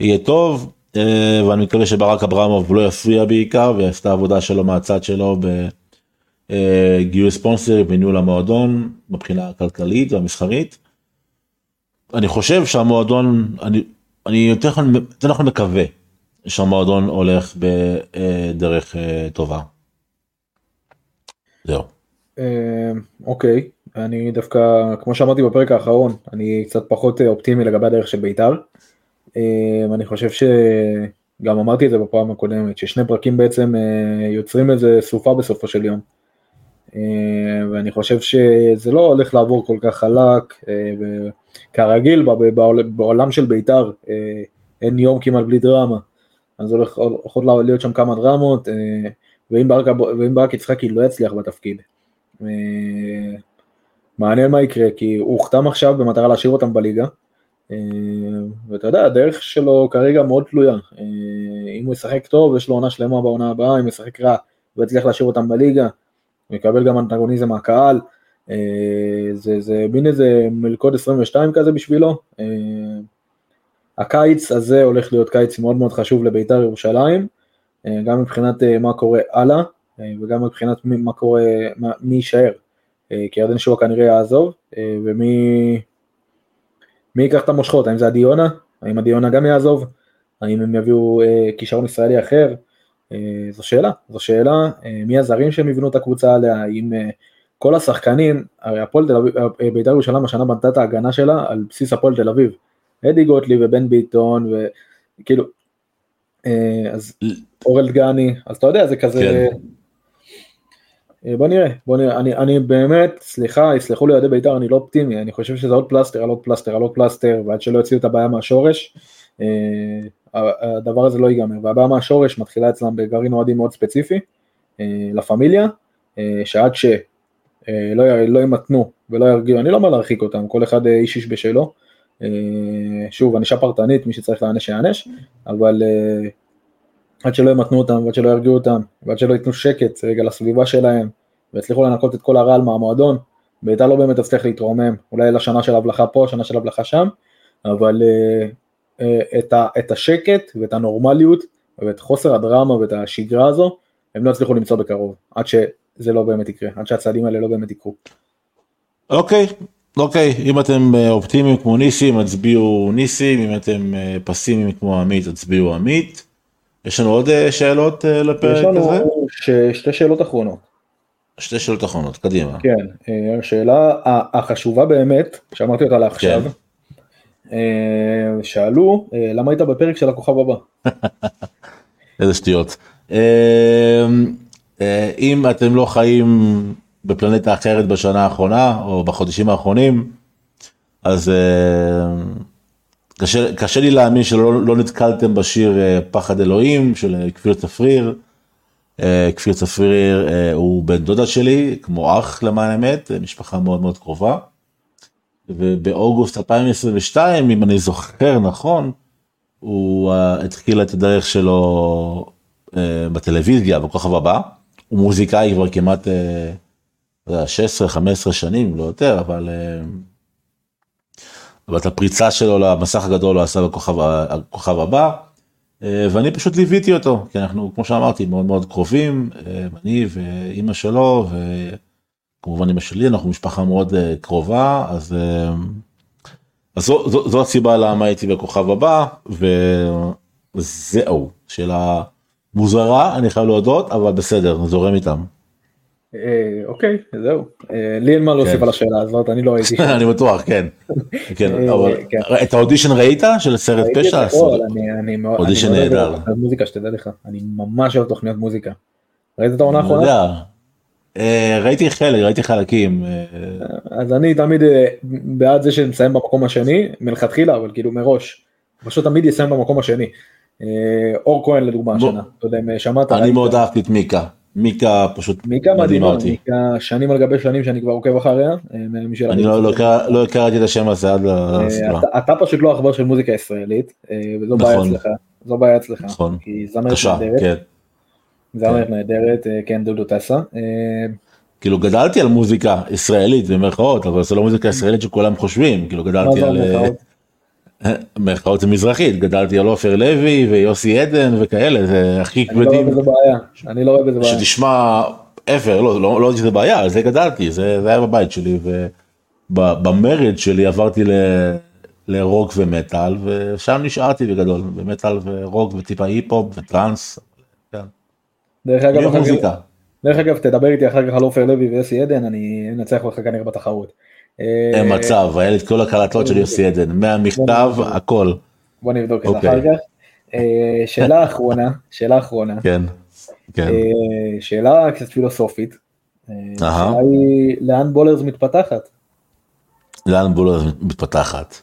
יהיה טוב אה, ואני מקווה שברק אברמוב לא יפריע בעיקר ויעשה את העבודה שלו מהצד שלו בגיוס ספונסר בניהול המועדון מבחינה הכלכלית והמסחרית. אני חושב שהמועדון אני אני יותר נכון מקווה שהמועדון הולך בדרך אה, טובה. זהו. אה, אוקיי, אני דווקא, כמו שאמרתי בפרק האחרון, אני קצת פחות אה, אופטימי לגבי הדרך של בית"ר. אה, אני חושב שגם אמרתי את זה בפעם הקודמת, ששני פרקים בעצם אה, יוצרים איזה סופה בסופו של יום. ואני חושב שזה לא הולך לעבור כל כך חלק, כרגיל בעולם של בית"ר אין יום כמעט בלי דרמה, אז הולכות להיות שם כמה דרמות, ואם ברק, ואם ברק יצחקי לא יצליח בתפקיד. מעניין מה יקרה, כי הוא הוחתם עכשיו במטרה להשאיר אותם בליגה, ואתה יודע, הדרך שלו כרגע מאוד תלויה. אם הוא ישחק טוב, יש לו עונה שלמה בעונה הבאה, אם הוא ישחק רע, הוא יצליח להשאיר אותם בליגה, יקבל גם אנטגוניזם מהקהל, זה, זה מין איזה מלכוד 22 כזה בשבילו. הקיץ הזה הולך להיות קיץ מאוד מאוד חשוב לבית"ר ירושלים, גם מבחינת מה קורה הלאה, וגם מבחינת מה קורה, מי יישאר. כי ירדן שואה כנראה יעזוב, ומי מי ייקח את המושכות, האם זה עדי יונה, האם עדי יונה גם יעזוב, האם הם יביאו כישרון ישראלי אחר, זו שאלה, זו שאלה, מי הזרים שהם יבנו את הקבוצה עליה, האם כל השחקנים, הרי הפועל תל אביב, בית"ר ירושלים השנה בנתה את ההגנה שלה על בסיס הפועל תל אביב, אדי גוטלי ובן ביטון, וכאילו, אז אורל דגני, אז אתה יודע, זה כזה... כן. בוא נראה, בוא נראה, אני, אני באמת, סליחה, יסלחו לי אוהדי בית"ר, אני לא אופטימי, אני חושב שזה עוד פלסטר על עוד פלסטר על עוד פלסטר, ועד שלא יוציאו את הבעיה מהשורש, הדבר הזה לא ייגמר, והבעיה מהשורש מתחילה אצלם בגרעין אוהדים מאוד ספציפי, לה פמיליה, שעד שלא לא ימתנו ולא ירגיעו, אני לא אומר להרחיק אותם, כל אחד איש איש בשלו, שוב, ענישה פרטנית, מי שצריך להענש יענש, אבל עד שלא ימתנו אותם, ועד שלא ירגיעו אותם, ועד שלא ייתנו שקט רגע לסביבה שלהם, ויצליחו לנקות את כל הרעל מהמועדון, בית"ר לא באמת תצליח להתרומם, אולי לשנה של הבלחה פה, שנה של הבלחה שם, אבל את, ה, את השקט ואת הנורמליות ואת חוסר הדרמה ואת השגרה הזו, הם לא יצליחו למצוא בקרוב, עד שזה לא באמת יקרה, עד שהצעדים האלה לא באמת יקרו. אוקיי, okay. אוקיי, okay, אם אתם אופטימיים כמו ניסים, הצביעו ניסים, אם אתם פסימיים כמו עמית, הצביעו עמית. יש לנו עוד אה, שאלות אה, לפרק הזה? יש לנו ש... שתי שאלות אחרונות. שתי שאלות אחרונות, קדימה. כן, אה, השאלה החשובה באמת, שאמרתי אותה לעכשיו, כן. שאלו, למה היית בפרק של הכוכב הבא? איזה שטויות. אם אתם לא חיים בפלנטה אחרת בשנה האחרונה, או בחודשים האחרונים, אז קשה, קשה לי להאמין שלא לא נתקלתם בשיר אה, פחד אלוהים של אה, כפיר צפריר. אה, כפיר צפריר הוא בן דודה שלי, כמו אח למען האמת, משפחה מאוד מאוד קרובה. ובאוגוסט 2022, אם אני זוכר נכון, הוא התחיל את הדרך שלו בטלוויזיה, בכוכב הבא. הוא מוזיקאי כבר כמעט 16-15 שנים, לא יותר, אבל אבל את הפריצה שלו למסך הגדול הוא עשה בכוכב הבא. אה, ואני פשוט ליוויתי אותו, כי אנחנו, כמו שאמרתי, מאוד מאוד קרובים, אה, אני ואימא שלו, וכמובן אימא שלי, אנחנו משפחה מאוד אה, קרובה, אז, אז זו, זו, זו הסיבה למה הייתי בכוכב הבא, וזהו, שאלה מוזרה, אני חייב להודות, אבל בסדר, זורם איתם. אה, אוקיי, זהו. אה, לי אין מה להוסיף כן. על השאלה הזאת, אני לא הייתי אני בטוח, כן. כן, אה, כן. את האודישן ראית של סרט פשע? אודישן נהדר. מוזיקה שתדע לך, אני ממש אוהב תוכניות מוזיקה. ראית את העונה האחרונה? ראיתי חלק, ראיתי חלקים. אז אני תמיד בעד זה שנסיים במקום השני, מלכתחילה, אבל כאילו מראש. פשוט תמיד יסיים במקום השני. אור כהן לדוגמה השנה, אתה יודע אם שמעת. אני מאוד אהבתי את מיקה. מיקה פשוט מיקה מדהימה אותי. מיקה שנים על גבי שנים שאני כבר עוקב אחריה. אה, אני לא, לא, לא הכרתי את השם הזה עד לסדרה. אתה, פשוט לא עכבר של מוזיקה ישראלית, אה, וזו בעיה נכון. אצלך. זו בעיה אצלך. נכון. כי זמרת נהדרת. זמרת כן. נהדרת, אה, כן דודו טסה. כאילו גדלתי על מוזיקה ישראלית במרכאות, אבל זה לא מוזיקה ישראלית שכולם חושבים, כאילו גדלתי על... מירכאות זה מזרחית, גדלתי על עופר לוי ויוסי עדן וכאלה, זה הכי כבדים. אני לא רואה בזה בעיה, אני לא רואה בזה בעיה. שתשמע, ever, לא, לא, לא שזה בעיה, על זה גדלתי, זה, זה היה בבית שלי, ובמרד שלי עברתי ל, לרוק ומטאל, ושם נשארתי בגדול, במטאל ורוק וטיפה היפ-הופ וטראנס. דרך אגב, דרך אגב, תדבר איתי אחר כך על עופר לוי ויוסי עדן, אני אנצח אותך כנראה בתחרות. אין מצב, היה לי את כל הקלטות של יוסי עדן, מהמכתב, הכל. בוא נבדוק את זה אוקיי. אחר כך. אה, שאלה אחרונה, שאלה אחרונה. כן, כן. אה, שאלה קצת פילוסופית. השאלה היא לאן בולרס מתפתחת. לאן בולרס מתפתחת.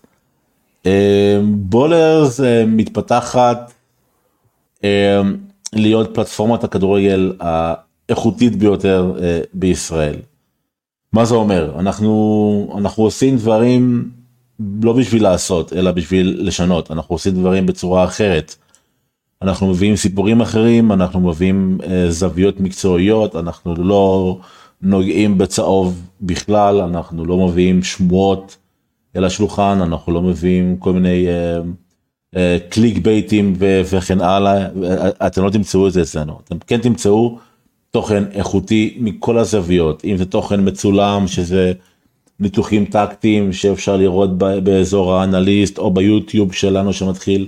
בולרס מתפתחת להיות פלטפורמת הכדורגל האיכותית ביותר בישראל. מה זה אומר? אנחנו, אנחנו עושים דברים לא בשביל לעשות, אלא בשביל לשנות. אנחנו עושים דברים בצורה אחרת. אנחנו מביאים סיפורים אחרים, אנחנו מביאים אה, זוויות מקצועיות, אנחנו לא נוגעים בצהוב בכלל, אנחנו לא מביאים שמועות אל השולחן, אנחנו לא מביאים כל מיני אה, אה, קליק בייטים וכן הלאה, אתם לא תמצאו את זה אצלנו. אתם כן תמצאו תוכן איכותי מכל הזוויות, אם זה תוכן מצולם שזה ניתוחים טקטיים שאפשר לראות באזור האנליסט או ביוטיוב שלנו שמתחיל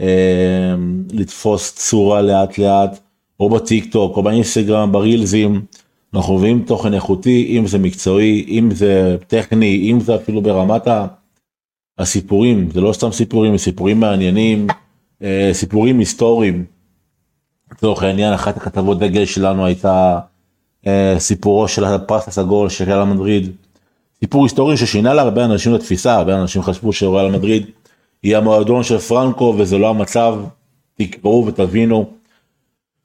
אה, לתפוס צורה לאט לאט, או בטיק טוק או באינסטגרם, ברילזים, אנחנו מביאים תוכן איכותי, אם זה מקצועי, אם זה טכני, אם זה אפילו ברמת הסיפורים, זה לא סתם סיפורים, סיפורים מעניינים, אה, סיפורים היסטוריים. לצורך העניין אחת הכתבות דגל שלנו הייתה אה, סיפורו של הפרס הסגול של ריאל מדריד. סיפור היסטורי ששינה להרבה אנשים לתפיסה, הרבה אנשים חשבו שריאל מדריד היא המועדון של פרנקו וזה לא המצב, תקראו ותבינו.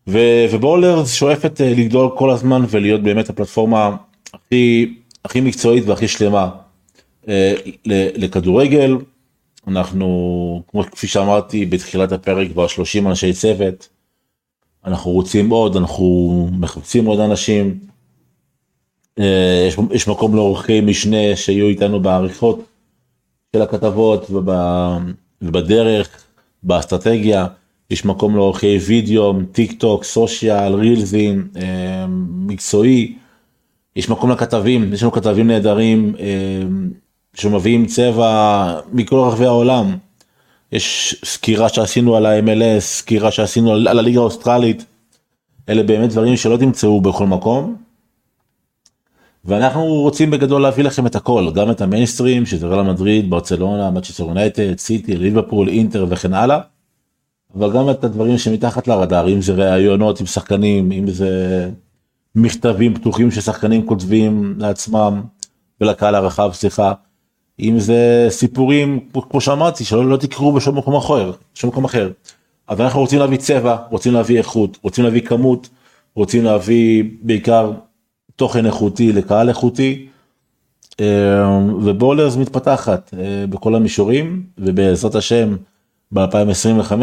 ו- ובולר שואפת אה, לגדול כל הזמן ולהיות באמת הפלטפורמה הכי, הכי מקצועית והכי שלמה לכדורגל. אנחנו, כמו כפי שאמרתי בתחילת הפרק, כבר 30 אנשי צוות. אנחנו רוצים עוד, אנחנו מחפשים עוד אנשים. אה, יש, יש מקום לאורחי משנה שיהיו איתנו בעריכות של הכתבות ובדרך, באסטרטגיה. יש מקום לעורכי וידאו, טיק טוק, social, רילזים, אה, מקצועי. יש מקום לכתבים, יש לנו כתבים נהדרים אה, שמביאים צבע מכל רחבי העולם. יש סקירה שעשינו על ה-MLS, סקירה שעשינו על, על הליגה האוסטרלית. אלה באמת דברים שלא תמצאו בכל מקום. ואנחנו רוצים בגדול להביא לכם את הכל, גם את המיינסטרים, שזה ריאל מדריד, ברצלונה, מצ'סטר יונייטד, סיטי, ליברפול, אינטר וכן הלאה. אבל גם את הדברים שמתחת לרדאר, אם זה ראיונות עם שחקנים, אם זה מכתבים פתוחים ששחקנים כותבים לעצמם ולקהל הרחב, סליחה. אם זה סיפורים, כמו שאמרתי, שלא לא תקראו בשום מקום אחר, בשום מקום אחר. אבל אנחנו רוצים להביא צבע, רוצים להביא איכות, רוצים להביא כמות, רוצים להביא בעיקר תוכן איכותי לקהל איכותי. אה, ובולרס מתפתחת אה, בכל המישורים, ובעזרת השם ב-2025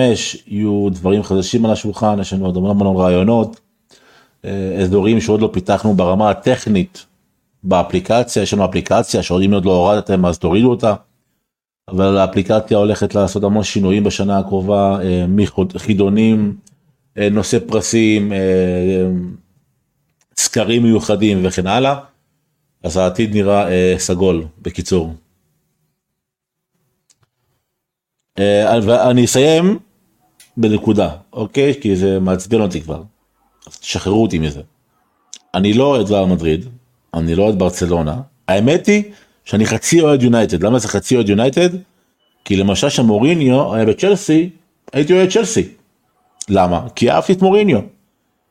יהיו דברים חדשים על השולחן, יש לנו עוד המון רעיונות, אה, אזורים שעוד לא פיתחנו ברמה הטכנית באפליקציה, יש לנו אפליקציה שעוד אם עוד לא הורדתם אז תורידו אותה. אבל האפליקציה הולכת לעשות המון שינויים בשנה הקרובה, אה, מחידונים, אה, נושא פרסים, אה, סקרים מיוחדים וכן הלאה. אז העתיד נראה סגול בקיצור. אני אסיים בנקודה, אוקיי? כי זה מעצבן אותי כבר. אז תשחררו אותי מזה. אני לא אוהד מדריד, אני לא אוהד ברצלונה, האמת היא שאני חצי אוהד יונייטד, למה זה חצי אוהד יונייטד? כי למשל שמוריניו היה בצ'לסי, הייתי אוהד צ'לסי. למה? כי אהבתי את מוריניו.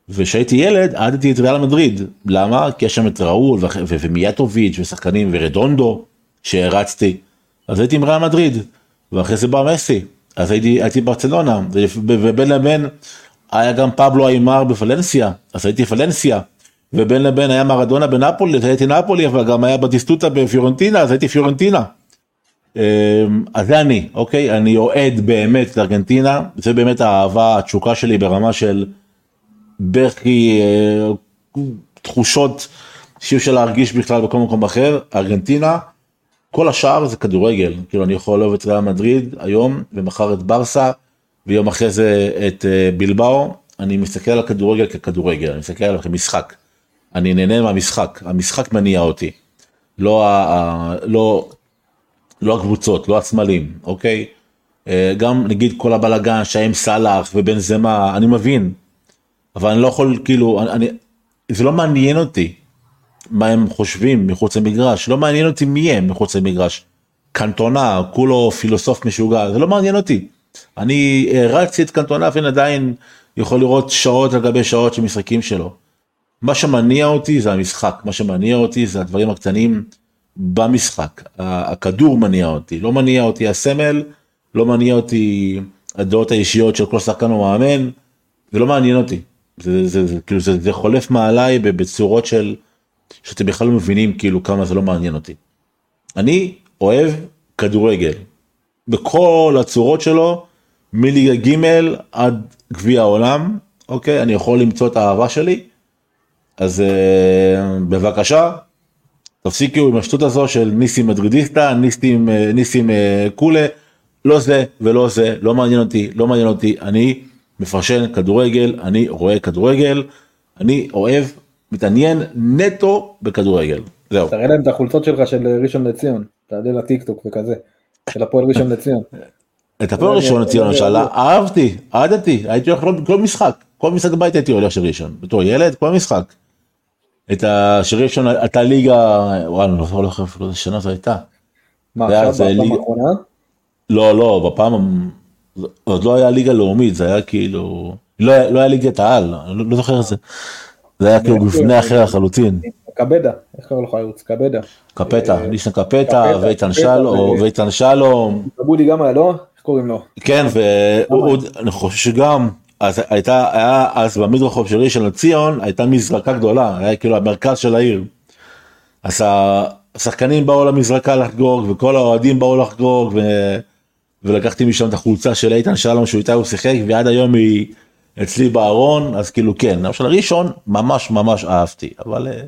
וכשהייתי ילד אהדתי את ריאל מדריד, למה? כי יש שם את ראול ומיאטוביץ' ושחקנים ורדונדו שהרצתי, אז הייתי עם ריאל מדריד, ואחרי זה בא מסי, אז הייתי, הייתי ברצלונה, ובין לבין היה גם פבלו איימר בפלנסיה, אז הייתי פלנסיה, ובין לבין היה מרדונה בנפולי, אז הייתי נפולי, אבל גם היה בדיסטוטה בפיורנטינה, אז הייתי פיורנטינה. אמ, אז זה אני, אוקיי? אני אוהד באמת לארגנטינה, זה באמת האהבה, התשוקה שלי ברמה של בכי, אה, תחושות שאי אפשר להרגיש בכלל בכל מקום אחר, ארגנטינה, כל השאר זה כדורגל, כאילו אני יכול לאהוב את ריאל מדריד היום, ומחר את ברסה, ויום אחרי זה את אה, בלבאו, אני מסתכל על הכדורגל ככדורגל, אני מסתכל עליו כמשחק. אני נהנה מהמשחק, המשחק מניע אותי. לא, ה, לא, לא הקבוצות, לא הסמלים, אוקיי? אה, גם נגיד כל הבלאגן שהם סאלח ובן זמה, אני מבין. אבל אני לא יכול, כאילו, אני, זה לא מעניין אותי מה הם חושבים מחוץ למגרש, לא מעניין אותי מי הם מחוץ למגרש. קנטונה, כולו פילוסוף משוגע, זה לא מעניין אותי. אני הרצתי את קנטונה ואני עדיין יכול לראות שעות על גבי שעות של משחקים שלו. מה שמניע אותי זה המשחק, מה שמניע אותי זה הדברים הקטנים במשחק. הכדור מניע אותי, לא מניע אותי הסמל, לא מניע אותי הדעות האישיות של כל שחקן או מאמן, זה לא מעניין אותי. זה, זה, זה, כאילו זה, זה חולף מעליי בצורות של שאתם בכלל לא מבינים כאילו כמה זה לא מעניין אותי. אני אוהב כדורגל בכל הצורות שלו מליגה ג' עד גביע העולם אוקיי אני יכול למצוא את האהבה שלי אז אה, בבקשה תפסיקו עם השטות הזו של ניסים מדרידיסטה ניסים אה, ניסים אה, קולה לא זה ולא זה לא מעניין אותי לא מעניין אותי אני מפרשן כדורגל אני רואה כדורגל אני אוהב מתעניין נטו בכדורגל. זהו. תראה להם את החולצות שלך של ראשון לציון, תעלה לטיקטוק וכזה, של הפועל ראשון לציון. את הפועל ראשון לציון למשל, אהבתי, אהדתי, הייתי הולך כל משחק, כל משחק בית הייתי הולך של ראשון, בתור ילד, כל משחק. את השיר ראשון הייתה ליגה, וואלה, אני לא זוכר אפילו איזה שנה זו הייתה. מה, עכשיו בפעם האחרונה? לא, לא, בפעם, עוד לא היה ליגה לאומית, זה היה כאילו, לא, לא היה ליגת העל, אני לא זוכר את זה. זה היה כאילו מבנה אחר לחלוטין. קבדה, איך קראו לך ערוץ? קבדה. קפטה, אה, ניסן קפטה ואיתן שלום, ואיתן שלום. בודי גם היה, לא? איך קוראים לו? כן, ואני חושב שגם, אז הייתה, היה אז במדרחוב של ראשון לציון, הייתה מזרקה גדולה, היה כאילו המרכז של העיר. אז השחקנים באו למזרקה לחגוג, וכל האוהדים באו לחגוג, ולקחתי משם את החולצה של איתן שלום שהוא איתה הוא שיחק, ועד היום היא... אצלי בארון אז כאילו כן למשל ראשון ממש ממש אהבתי אבל אה,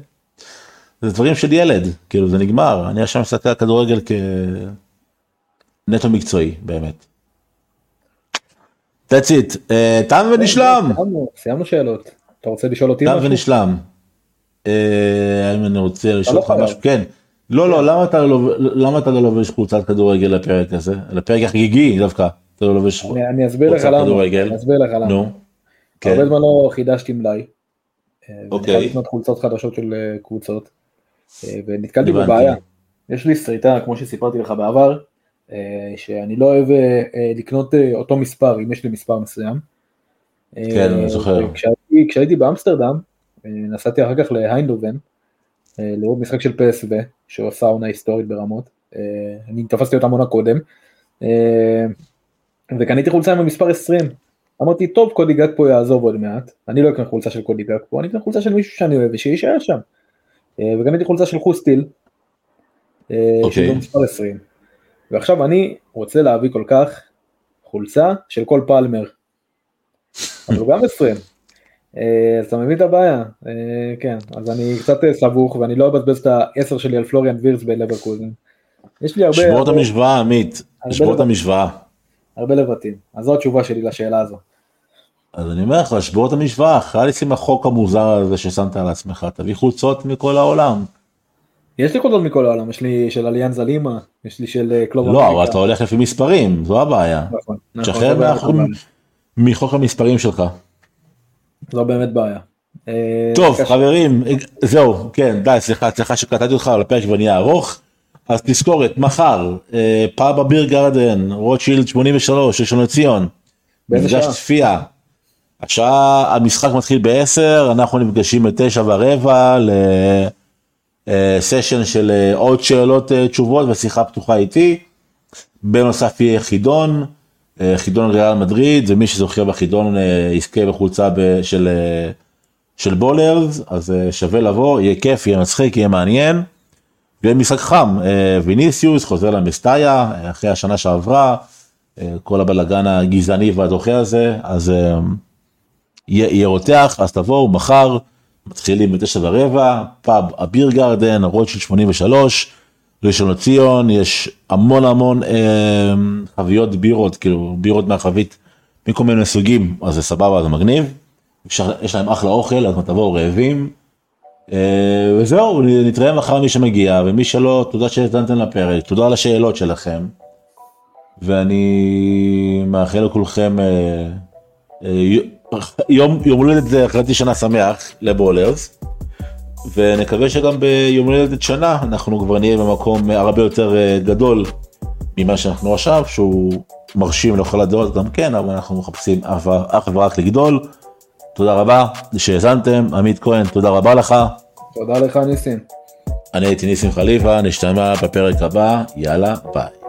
זה דברים של ילד כאילו זה נגמר אני עכשיו מסתכל על כדורגל כנטו מקצועי באמת. That's it, אה, תם ונשלם. סיימנו שאלות. אתה רוצה לשאול אותי משהו? תם ונשלם. אה, האם אני רוצה לשאול לא אותך משהו? כן. לא לא למה אתה לא למה אתה לא לובש קבוצת כדורגל לפרק הזה? לפרק החגיגי דווקא. אתה לא לובש אני לך למה. אני אסביר לך למה. כן. הרבה זמן לא חידשתי מלאי. אה, אוקיי. ואני לקנות חולצות חדשות של קבוצות. ונתקלתי בבעיה. יש לי סריטה, כמו שסיפרתי לך בעבר, שאני לא אוהב לקנות אותו מספר, אם יש לי מספר מסוים. כן, אני זוכר. כשהייתי, כשהייתי באמסטרדם, נסעתי אחר כך להיינדובן, לראות משחק של PSV, שעושה עונה היסטורית ברמות. אני תפסתי אותה עונה קודם. וקניתי חולצה עם המספר 20, אמרתי טוב קודי גג פה יעזוב עוד מעט, אני לא אקנה חולצה של קודי גג פה, אני אקנה חולצה של מישהו שאני אוהב ושיישאר שם. אה, וקניתי חולצה של חוסטיל, אה, okay. שזה מספר 20. ועכשיו אני רוצה להביא כל כך חולצה של כל פלמר. אבל הוא גם 20. אה, אז אתה מבין את הבעיה, כן, אז אני קצת סבוך ואני לא אבזבז את ה-10 שלי על פלוריאן וירס בלברקוזן. יש לי הרבה... שבור את המשוואה עמית, שבור את המשוואה. הרבה לבטים, אז זו התשובה שלי לשאלה הזו. אז אני אומר לך, לשבור את המשוואה, אחרי לשים החוק המוזר הזה ששמת על עצמך, תביא חולצות מכל העולם. יש לי חולצות מכל העולם, יש לי של אליאנזה לימה, יש לי של אה, קלוב לא, אבל אתה הולך לפי מספרים, זו הבעיה. נכון. תשחרר נכון, מחוק המספרים שלך. לא באמת בעיה. אה, טוב, חברים, זהו, כן, די, סליחה, סליחה שקטעתי אותך על הפרק ונהיה ארוך. אז תזכורת, מחר, אה, פאב אביר גרדן, רוטשילד 83, ראשון לציון. מפגש צפייה. השעה, המשחק מתחיל ב-10, אנחנו נפגשים ב-9 ורבע לסשן אה, של אה, עוד שאלות תשובות ושיחה פתוחה איתי. בנוסף יהיה חידון, חידון ריאל מדריד, ומי שזוכר בחידון יזכה בחולצה של, של בולרס, אז שווה לבוא, יהיה כיף, יהיה מצחיק, יהיה מעניין. ויהיה משחק חם, אה, ויניסיוס חוזר למסטאיה אחרי השנה שעברה, אה, כל הבלגן הגזעני והדוחה הזה, אז אה, יהיה רותח, אז תבואו מחר, מתחילים בתשע ורבע, פאב אביר גרדן, רוטשילד 83, ראשון לציון, יש המון המון אה, חביות בירות, כאילו בירות מהחבית מכל מיני סוגים, אז זה סבבה, זה מגניב. יש להם אחלה אוכל, אז תבואו רעבים. אה, וזהו, נתראה מחר מי שמגיע, ומי שלא, תודה שהזדמנתם לפרק, תודה על השאלות שלכם. ואני מאחל לכולכם אה, אה, יום, יום הולדת חצי שנה שמח לבולרס. ונקווה שגם ביום הולדת שנה אנחנו כבר נהיה במקום הרבה יותר גדול ממה שאנחנו עכשיו, שהוא מרשים לכל הדעות גם כן, אבל אנחנו מחפשים אך ורק לגדול. תודה רבה שהאזנתם, עמית כהן, תודה רבה לך. תודה לך ניסים. אני הייתי ניסים חליבה, נשתמע בפרק הבא, יאללה, ביי.